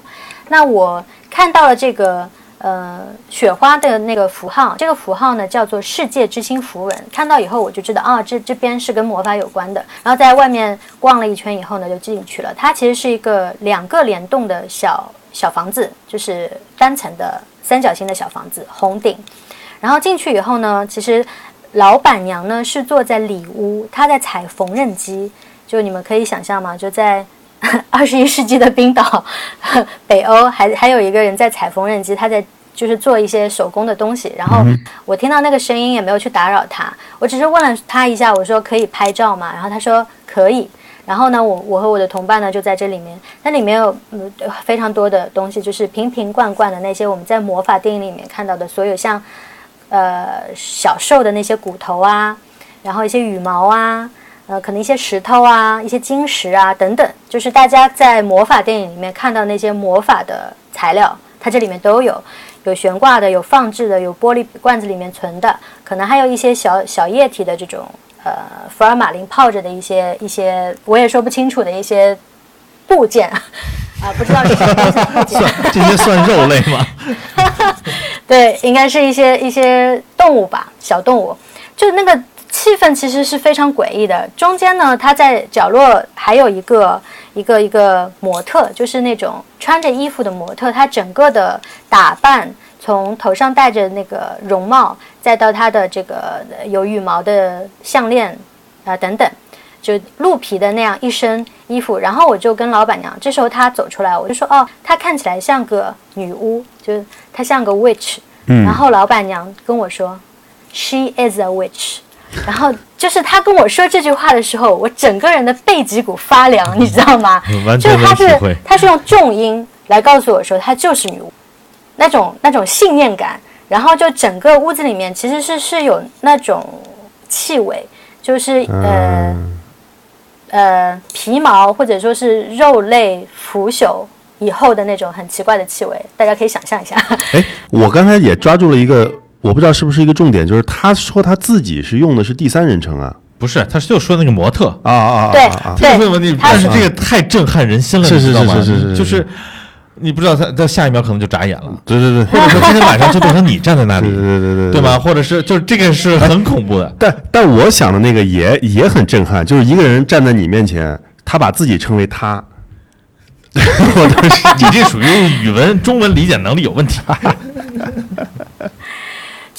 那我看到了这个。呃，雪花的那个符号，这个符号呢叫做世界之星符文。看到以后我就知道啊，这这边是跟魔法有关的。然后在外面逛了一圈以后呢，就进去了。它其实是一个两个联动的小小房子，就是单层的三角形的小房子，红顶。然后进去以后呢，其实老板娘呢是坐在里屋，她在踩缝纫机。就你们可以想象吗？就在。二十一世纪的冰岛，北欧还还有一个人在踩缝纫机，他在就是做一些手工的东西。然后我听到那个声音也没有去打扰他，我只是问了他一下，我说可以拍照吗？然后他说可以。然后呢，我我和我的同伴呢就在这里面，那里面有非常多的东西，就是瓶瓶罐罐的那些我们在魔法电影里面看到的所有像呃小兽的那些骨头啊，然后一些羽毛啊。呃，可能一些石头啊，一些晶石啊，等等，就是大家在魔法电影里面看到那些魔法的材料，它这里面都有，有悬挂的，有放置的，有玻璃罐子里面存的，可能还有一些小小液体的这种，呃，福尔马林泡着的一些一些，我也说不清楚的一些部件啊，不知道是什么部件。这些算肉类吗？对，应该是一些一些动物吧，小动物，就那个。气氛其实是非常诡异的。中间呢，他在角落还有一个一个一个模特，就是那种穿着衣服的模特。他整个的打扮，从头上戴着那个绒帽，再到他的这个有羽毛的项链啊等等，就鹿皮的那样一身衣服。然后我就跟老板娘，这时候她走出来，我就说：“哦，她看起来像个女巫，就是她像个 witch。”嗯。然后老板娘跟我说：“She is a witch。”然后就是他跟我说这句话的时候，我整个人的背脊骨发凉，你知道吗？就是他是他是用重音来告诉我说他就是女巫，那种那种信念感。然后就整个屋子里面其实是是有那种气味，就是呃呃皮毛或者说是肉类腐朽以后的那种很奇怪的气味，大家可以想象一下。哎，我刚才也抓住了一个。我不知道是不是一个重点，就是他说他自己是用的是第三人称啊，不是，他就说那个模特。啊啊对这个问题，但是这个太震撼人心了，是是是是是是，就是你不知道他在下一秒可能就眨眼了，对对对，或者说今天晚上就变成你站在那里，对对对对对。吗？或者是就是这个是很恐怖的，但但我想的那个也也很震撼，就是一个人站在你面前，他把自己称为他，我当时 你这属于语文中文理解能力有问题。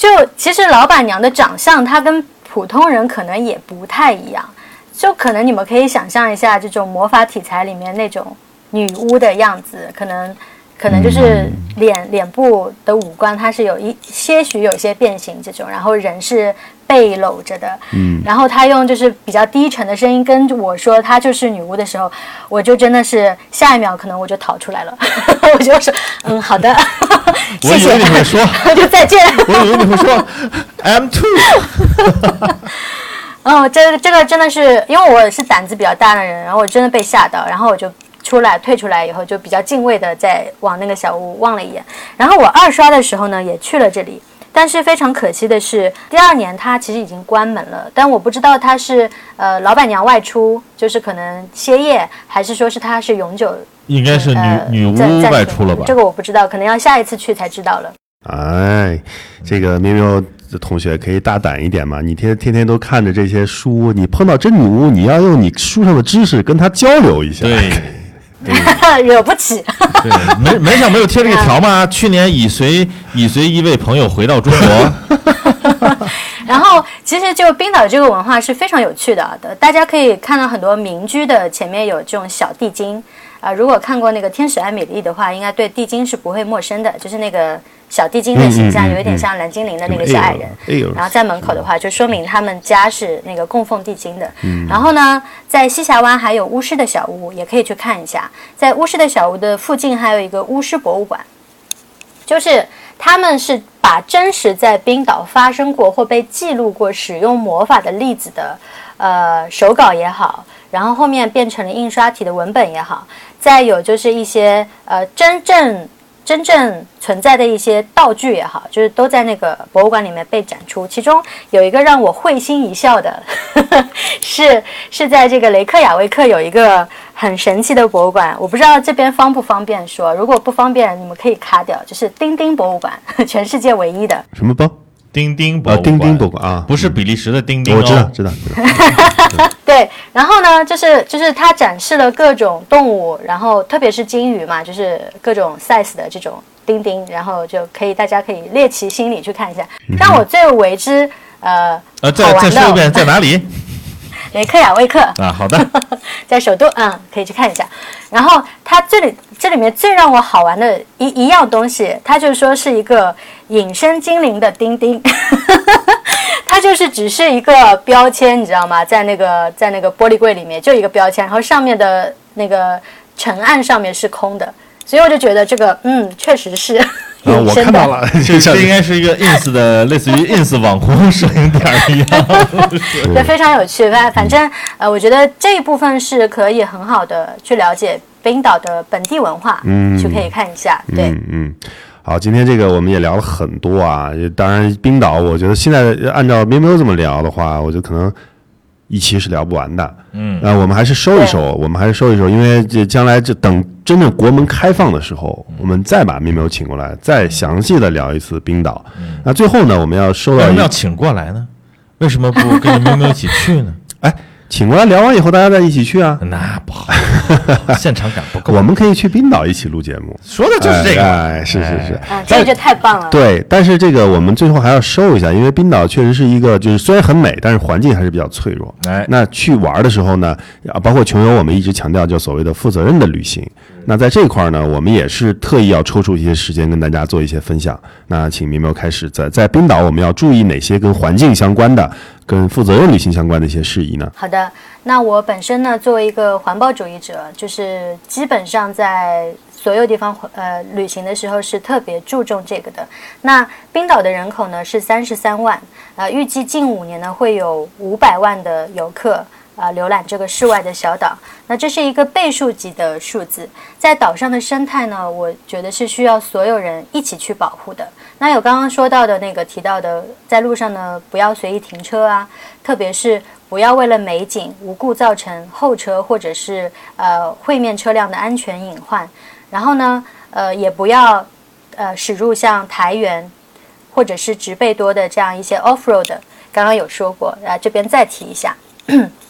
就其实老板娘的长相，她跟普通人可能也不太一样，就可能你们可以想象一下这种魔法题材里面那种女巫的样子，可能可能就是脸、脸部的五官它是有一些许有些变形这种，然后人是背搂着的，嗯，然后她用就是比较低沉的声音跟我说她就是女巫的时候，我就真的是下一秒可能我就逃出来了，我就说嗯好的，我以为你会说，就再见。我以为你会说 I'm too。哦，这个这个真的是，因为我是胆子比较大的人，然后我真的被吓到，然后我就出来退出来以后，就比较敬畏的在往那个小屋望了一眼。然后我二刷的时候呢，也去了这里，但是非常可惜的是，第二年它其实已经关门了。但我不知道它是呃老板娘外出，就是可能歇业，还是说是它是永久应该是女、呃女巫外出了吧这？个我不知道，可能要下一次去才知道了。哎，这个喵喵的同学可以大胆一点嘛？你天天天都看着这些书，你碰到真女巫，你要用你书上的知识跟她交流一下。对 惹不起。对，门门上没有贴这个条吗？去年已随已随一位朋友回到中国，然后，其实就冰岛这个文化是非常有趣，的大家可以看到很多民居的前面有这种小地精啊、如果看过那个《天使艾米丽》的话，应该对地精是不会陌生的，就是那个小地精的形象，有一点像蓝精灵的那个小矮人。然后在门口的话，就说明他们家是那个供奉地精的。然后呢，在西峡湾还有巫师的小屋，也可以去看一下。在巫师的小屋的附近还有一个巫师博物馆，就是他们是把真实在冰岛发生过或被记录过使用魔法的例子的，呃，手稿也好，然后后面变成了印刷体的文本也好，再有就是一些呃真正真正存在的一些道具也好，就是都在那个博物馆里面被展出。其中有一个让我会心一笑的，是是在这个雷克雅未克有一个很神奇的博物馆，我不知道这边方不方便说，如果不方便，你们可以卡掉，就是丁丁博物馆，全世界唯一的。什么包？钉钉博啊，物馆钉钉博物馆啊，不是比利时的丁丁、哦，我知道，知道，知道。对，然后呢，就是就是它展示了各种动物，然后特别是鲸鱼嘛，就是各种 size 的这种钉钉，然后就可以大家可以猎奇心理去看一下。让我最为之呃呃，好再玩的再说一遍，在哪里 雷克雅未克，啊？好的，在首都，嗯，可以去看一下。然后它这里这里面最让我好玩的一一样东西，它就是说是一个隐身精灵的钉钉，它就是只是一个标签，你知道吗？在那个在那个玻璃柜里面就一个标签，然后上面的那个尘案上面是空的，所以我就觉得这个，嗯，确实是啊，隐身的。我看到了，这这应该是一个 ins 的，类似于 ins 网红摄影点一样。对，非常有趣。反反正呃，我觉得这一部分是可以很好的去了解冰岛的本地文化，嗯去可以看一下。对，嗯嗯，好，今天这个我们也聊了很多啊，当然冰岛，我觉得现在按照喵喵这么聊的话，我觉得可能一期是聊不完的。嗯，那我们还是收一收，我们还是收一收，因为这将来这等真正国门开放的时候，我们再把喵喵请过来，再详细的聊一次冰岛。那最后呢，我们要收到一什么要请过来呢？为什么不跟着喵喵一起去呢？哎，请过来聊完以后，大家再一起去啊。那不好，现场感不够。我们可以去冰岛一起录节目。说的就是这个，哎，哎是是是。啊，这个就太棒了。对，但是这个我们最后还要收一下，因为冰岛确实是一个，就是虽然很美，但是环境还是比较脆弱。哎那去玩的时候呢，啊，包括穷游，我们一直强调叫所谓的负责任的旅行。那在这块儿呢，我们也是特意要抽出一些时间跟大家做一些分享。那请明苗开始，在在冰岛我们要注意哪些跟环境相关的、跟负责任旅行相关的一些事宜呢？好的，那我本身呢，作为一个环保主义者，就是基本上在所有地方呃旅行的时候是特别注重这个的。那冰岛的人口呢是三十三万，呃，预计近五年呢会有五百万的游客。啊、浏览这个室外的小岛，那这是一个倍数级的数字。在岛上的生态呢，我觉得是需要所有人一起去保护的。那有刚刚说到的那个提到的，在路上呢不要随意停车啊，特别是不要为了美景无故造成后车或者是呃会面车辆的安全隐患。然后呢，呃，也不要呃驶入像台原或者是植被多的这样一些 off road。刚刚有说过，啊，这边再提一下。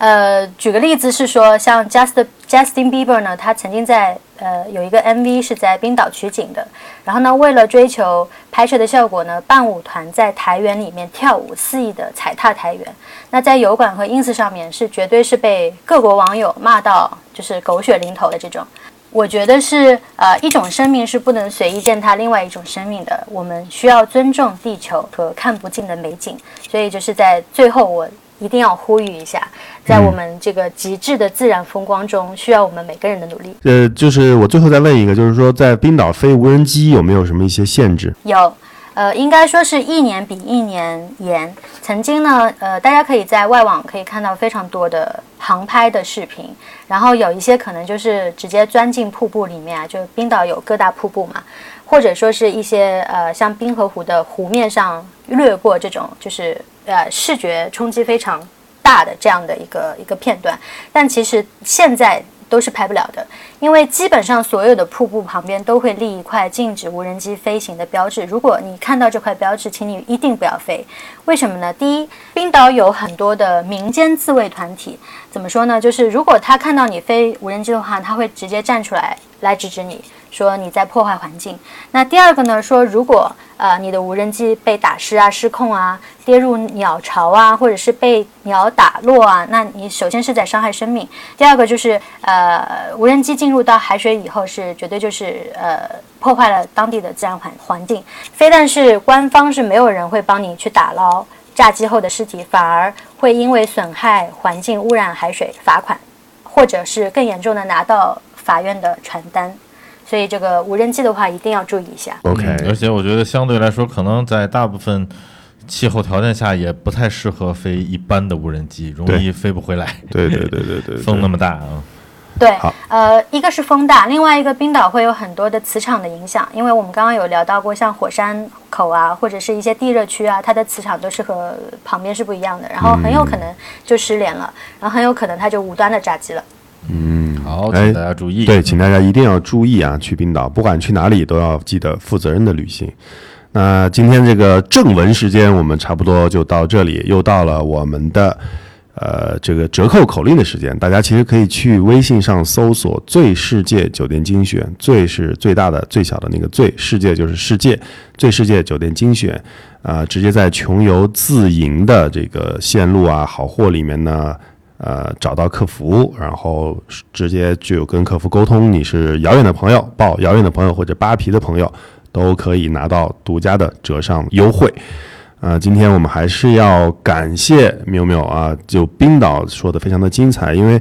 呃，举个例子是说，像 Just Justin Bieber 呢，他曾经在呃有一个 MV 是在冰岛取景的。然后呢，为了追求拍摄的效果呢，伴舞团在台原里面跳舞，肆意的踩踏台原。那在油管和 ins 上面是绝对是被各国网友骂到就是狗血淋头的这种。我觉得是呃一种生命是不能随意践踏另外一种生命的，我们需要尊重地球和看不尽的美景。所以就是在最后我。一定要呼吁一下，在我们这个极致的自然风光中，需要我们每个人的努力。呃，就是我最后再问一个，就是说在冰岛飞无人机有没有什么一些限制？有，呃，应该说是一年比一年严。曾经呢，呃，大家可以在外网可以看到非常多的航拍的视频，然后有一些可能就是直接钻进瀑布里面啊，就冰岛有各大瀑布嘛，或者说是一些呃像冰河湖的湖面上掠过这种就是。呃，视觉冲击非常大的这样的一个一个片段，但其实现在都是拍不了的，因为基本上所有的瀑布旁边都会立一块禁止无人机飞行的标志。如果你看到这块标志，请你一定不要飞。为什么呢？第一，冰岛有很多的民间自卫团体，怎么说呢？就是如果他看到你飞无人机的话，他会直接站出来来制止你。说你在破坏环境。那第二个呢？说如果呃你的无人机被打失啊、失控啊、跌入鸟巢啊，或者是被鸟打落啊，那你首先是在伤害生命。第二个就是呃无人机进入到海水以后，是绝对就是呃破坏了当地的自然环环境。非但是官方是没有人会帮你去打捞炸机后的尸体，反而会因为损害环境、污染海水罚款，或者是更严重的拿到法院的传单。所以这个无人机的话，一定要注意一下。OK，而且我觉得相对来说，可能在大部分气候条件下，也不太适合飞一般的无人机，容易飞不回来。对对对对对，风那么大啊。对，呃，一个是风大，另外一个冰岛会有很多的磁场的影响，因为我们刚刚有聊到过，像火山口啊，或者是一些地热区啊，它的磁场都是和旁边是不一样的，然后很有可能就失联了，然后很有可能它就无端的炸机了。嗯，好，请大家注意。对，请大家一定要注意啊！去冰岛，不管去哪里，都要记得负责任的旅行。那今天这个正文时间，我们差不多就到这里，又到了我们的呃这个折扣口令的时间。大家其实可以去微信上搜索“最世界酒店精选”，最是最大的、最小的那个最，世界就是世界，最世界酒店精选啊，直接在穷游自营的这个线路啊好货里面呢。呃，找到客服，然后直接就跟客服沟通，你是遥远的朋友，报遥远的朋友或者扒皮的朋友，都可以拿到独家的折上优惠。啊，今天我们还是要感谢缪缪啊，就冰岛说的非常的精彩，因为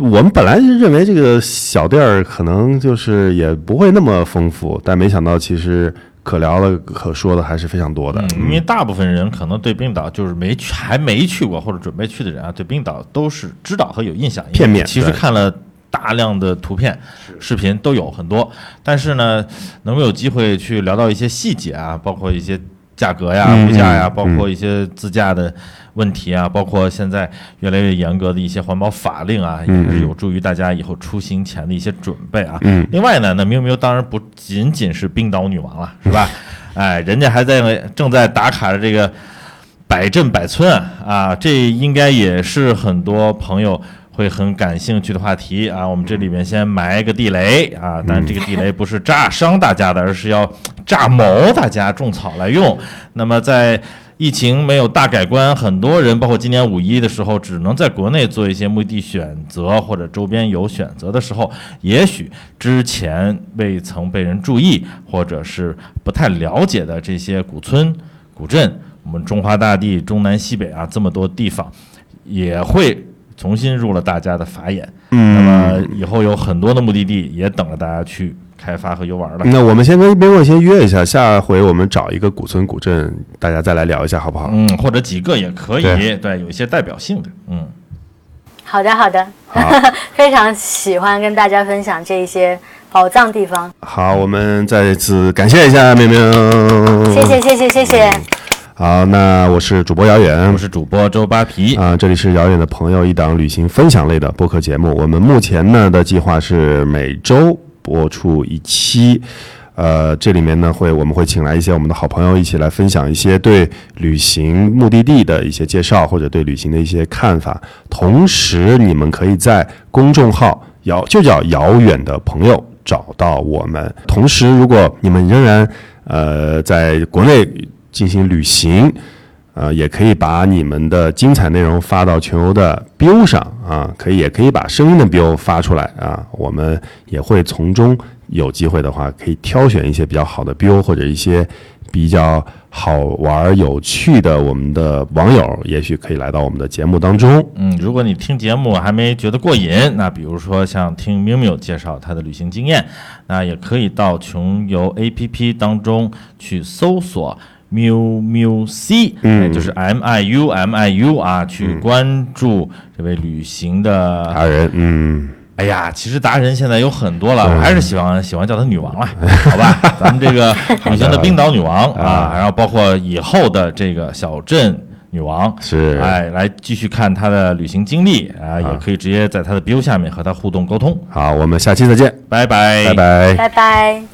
我们本来认为这个小店儿可能就是也不会那么丰富，但没想到其实。可聊的、可说的还是非常多的，因为大部分人可能对冰岛就是没去、还没去过或者准备去的人啊，对冰岛都是知道和有印象，片面。其实看了大量的图片、视频都有很多，但是呢，能够有机会去聊到一些细节啊，包括一些价格呀、物价呀，包括一些自驾的。问题啊，包括现在越来越严格的一些环保法令啊，也是有助于大家以后出行前的一些准备啊。嗯，另外呢，那喵喵当然不仅仅是冰岛女王了，是吧？哎，人家还在正在打卡的这个百镇百村啊，这应该也是很多朋友会很感兴趣的话题啊。我们这里面先埋一个地雷啊，但这个地雷不是炸伤大家的，而是要炸毛大家种草来用。那么在疫情没有大改观，很多人包括今年五一的时候，只能在国内做一些目的地选择或者周边有选择的时候，也许之前未曾被人注意或者是不太了解的这些古村古镇，我们中华大地中南西北啊这么多地方，也会重新入了大家的法眼。那么以后有很多的目的地也等着大家去。开发和游玩了。那我们先跟边问先约一下，下回我们找一个古村古镇，大家再来聊一下，好不好？嗯，或者几个也可以。对，有一些代表性的。嗯，好的，好的。非常喜欢跟大家分享这一些宝藏地方。好，我们再次感谢一下明明。谢谢，谢谢，谢谢。好，那我是主播姚远，我是主播周扒皮啊，这里是姚远的朋友一档旅行分享类的播客节目。我们目前呢的计划是每周。播出一期，呃，这里面呢会我们会请来一些我们的好朋友一起来分享一些对旅行目的地的一些介绍，或者对旅行的一些看法。同时，你们可以在公众号“遥”就叫“遥远的朋友”。找到我们。同时，如果你们仍然呃在国内进行旅行，呃，也可以把你们的精彩内容发到穷游的 BO 上啊，可以也可以把声音的 BO 发出来啊，我们也会从中有机会的话，可以挑选一些比较好的 BO 或者一些比较好玩有趣的我们的网友，也许可以来到我们的节目当中。嗯，如果你听节目还没觉得过瘾，那比如说像听 Miu Miu 介绍他的旅行经验，那也可以到穷游 APP 当中去搜索。喵喵 C，嗯，就是 M I U M I U 啊，去关注这位旅行的达人，嗯，哎呀，其实达人现在有很多了，我还是喜欢喜欢叫她女王了，好吧？咱们这个 旅行的冰岛女王啊，然后包括以后的这个小镇女王，是，哎，来继续看她的旅行经历啊，也可以直接在她的 bio 下面和她互动沟通。好，我们下期再见，拜拜，拜拜，拜拜。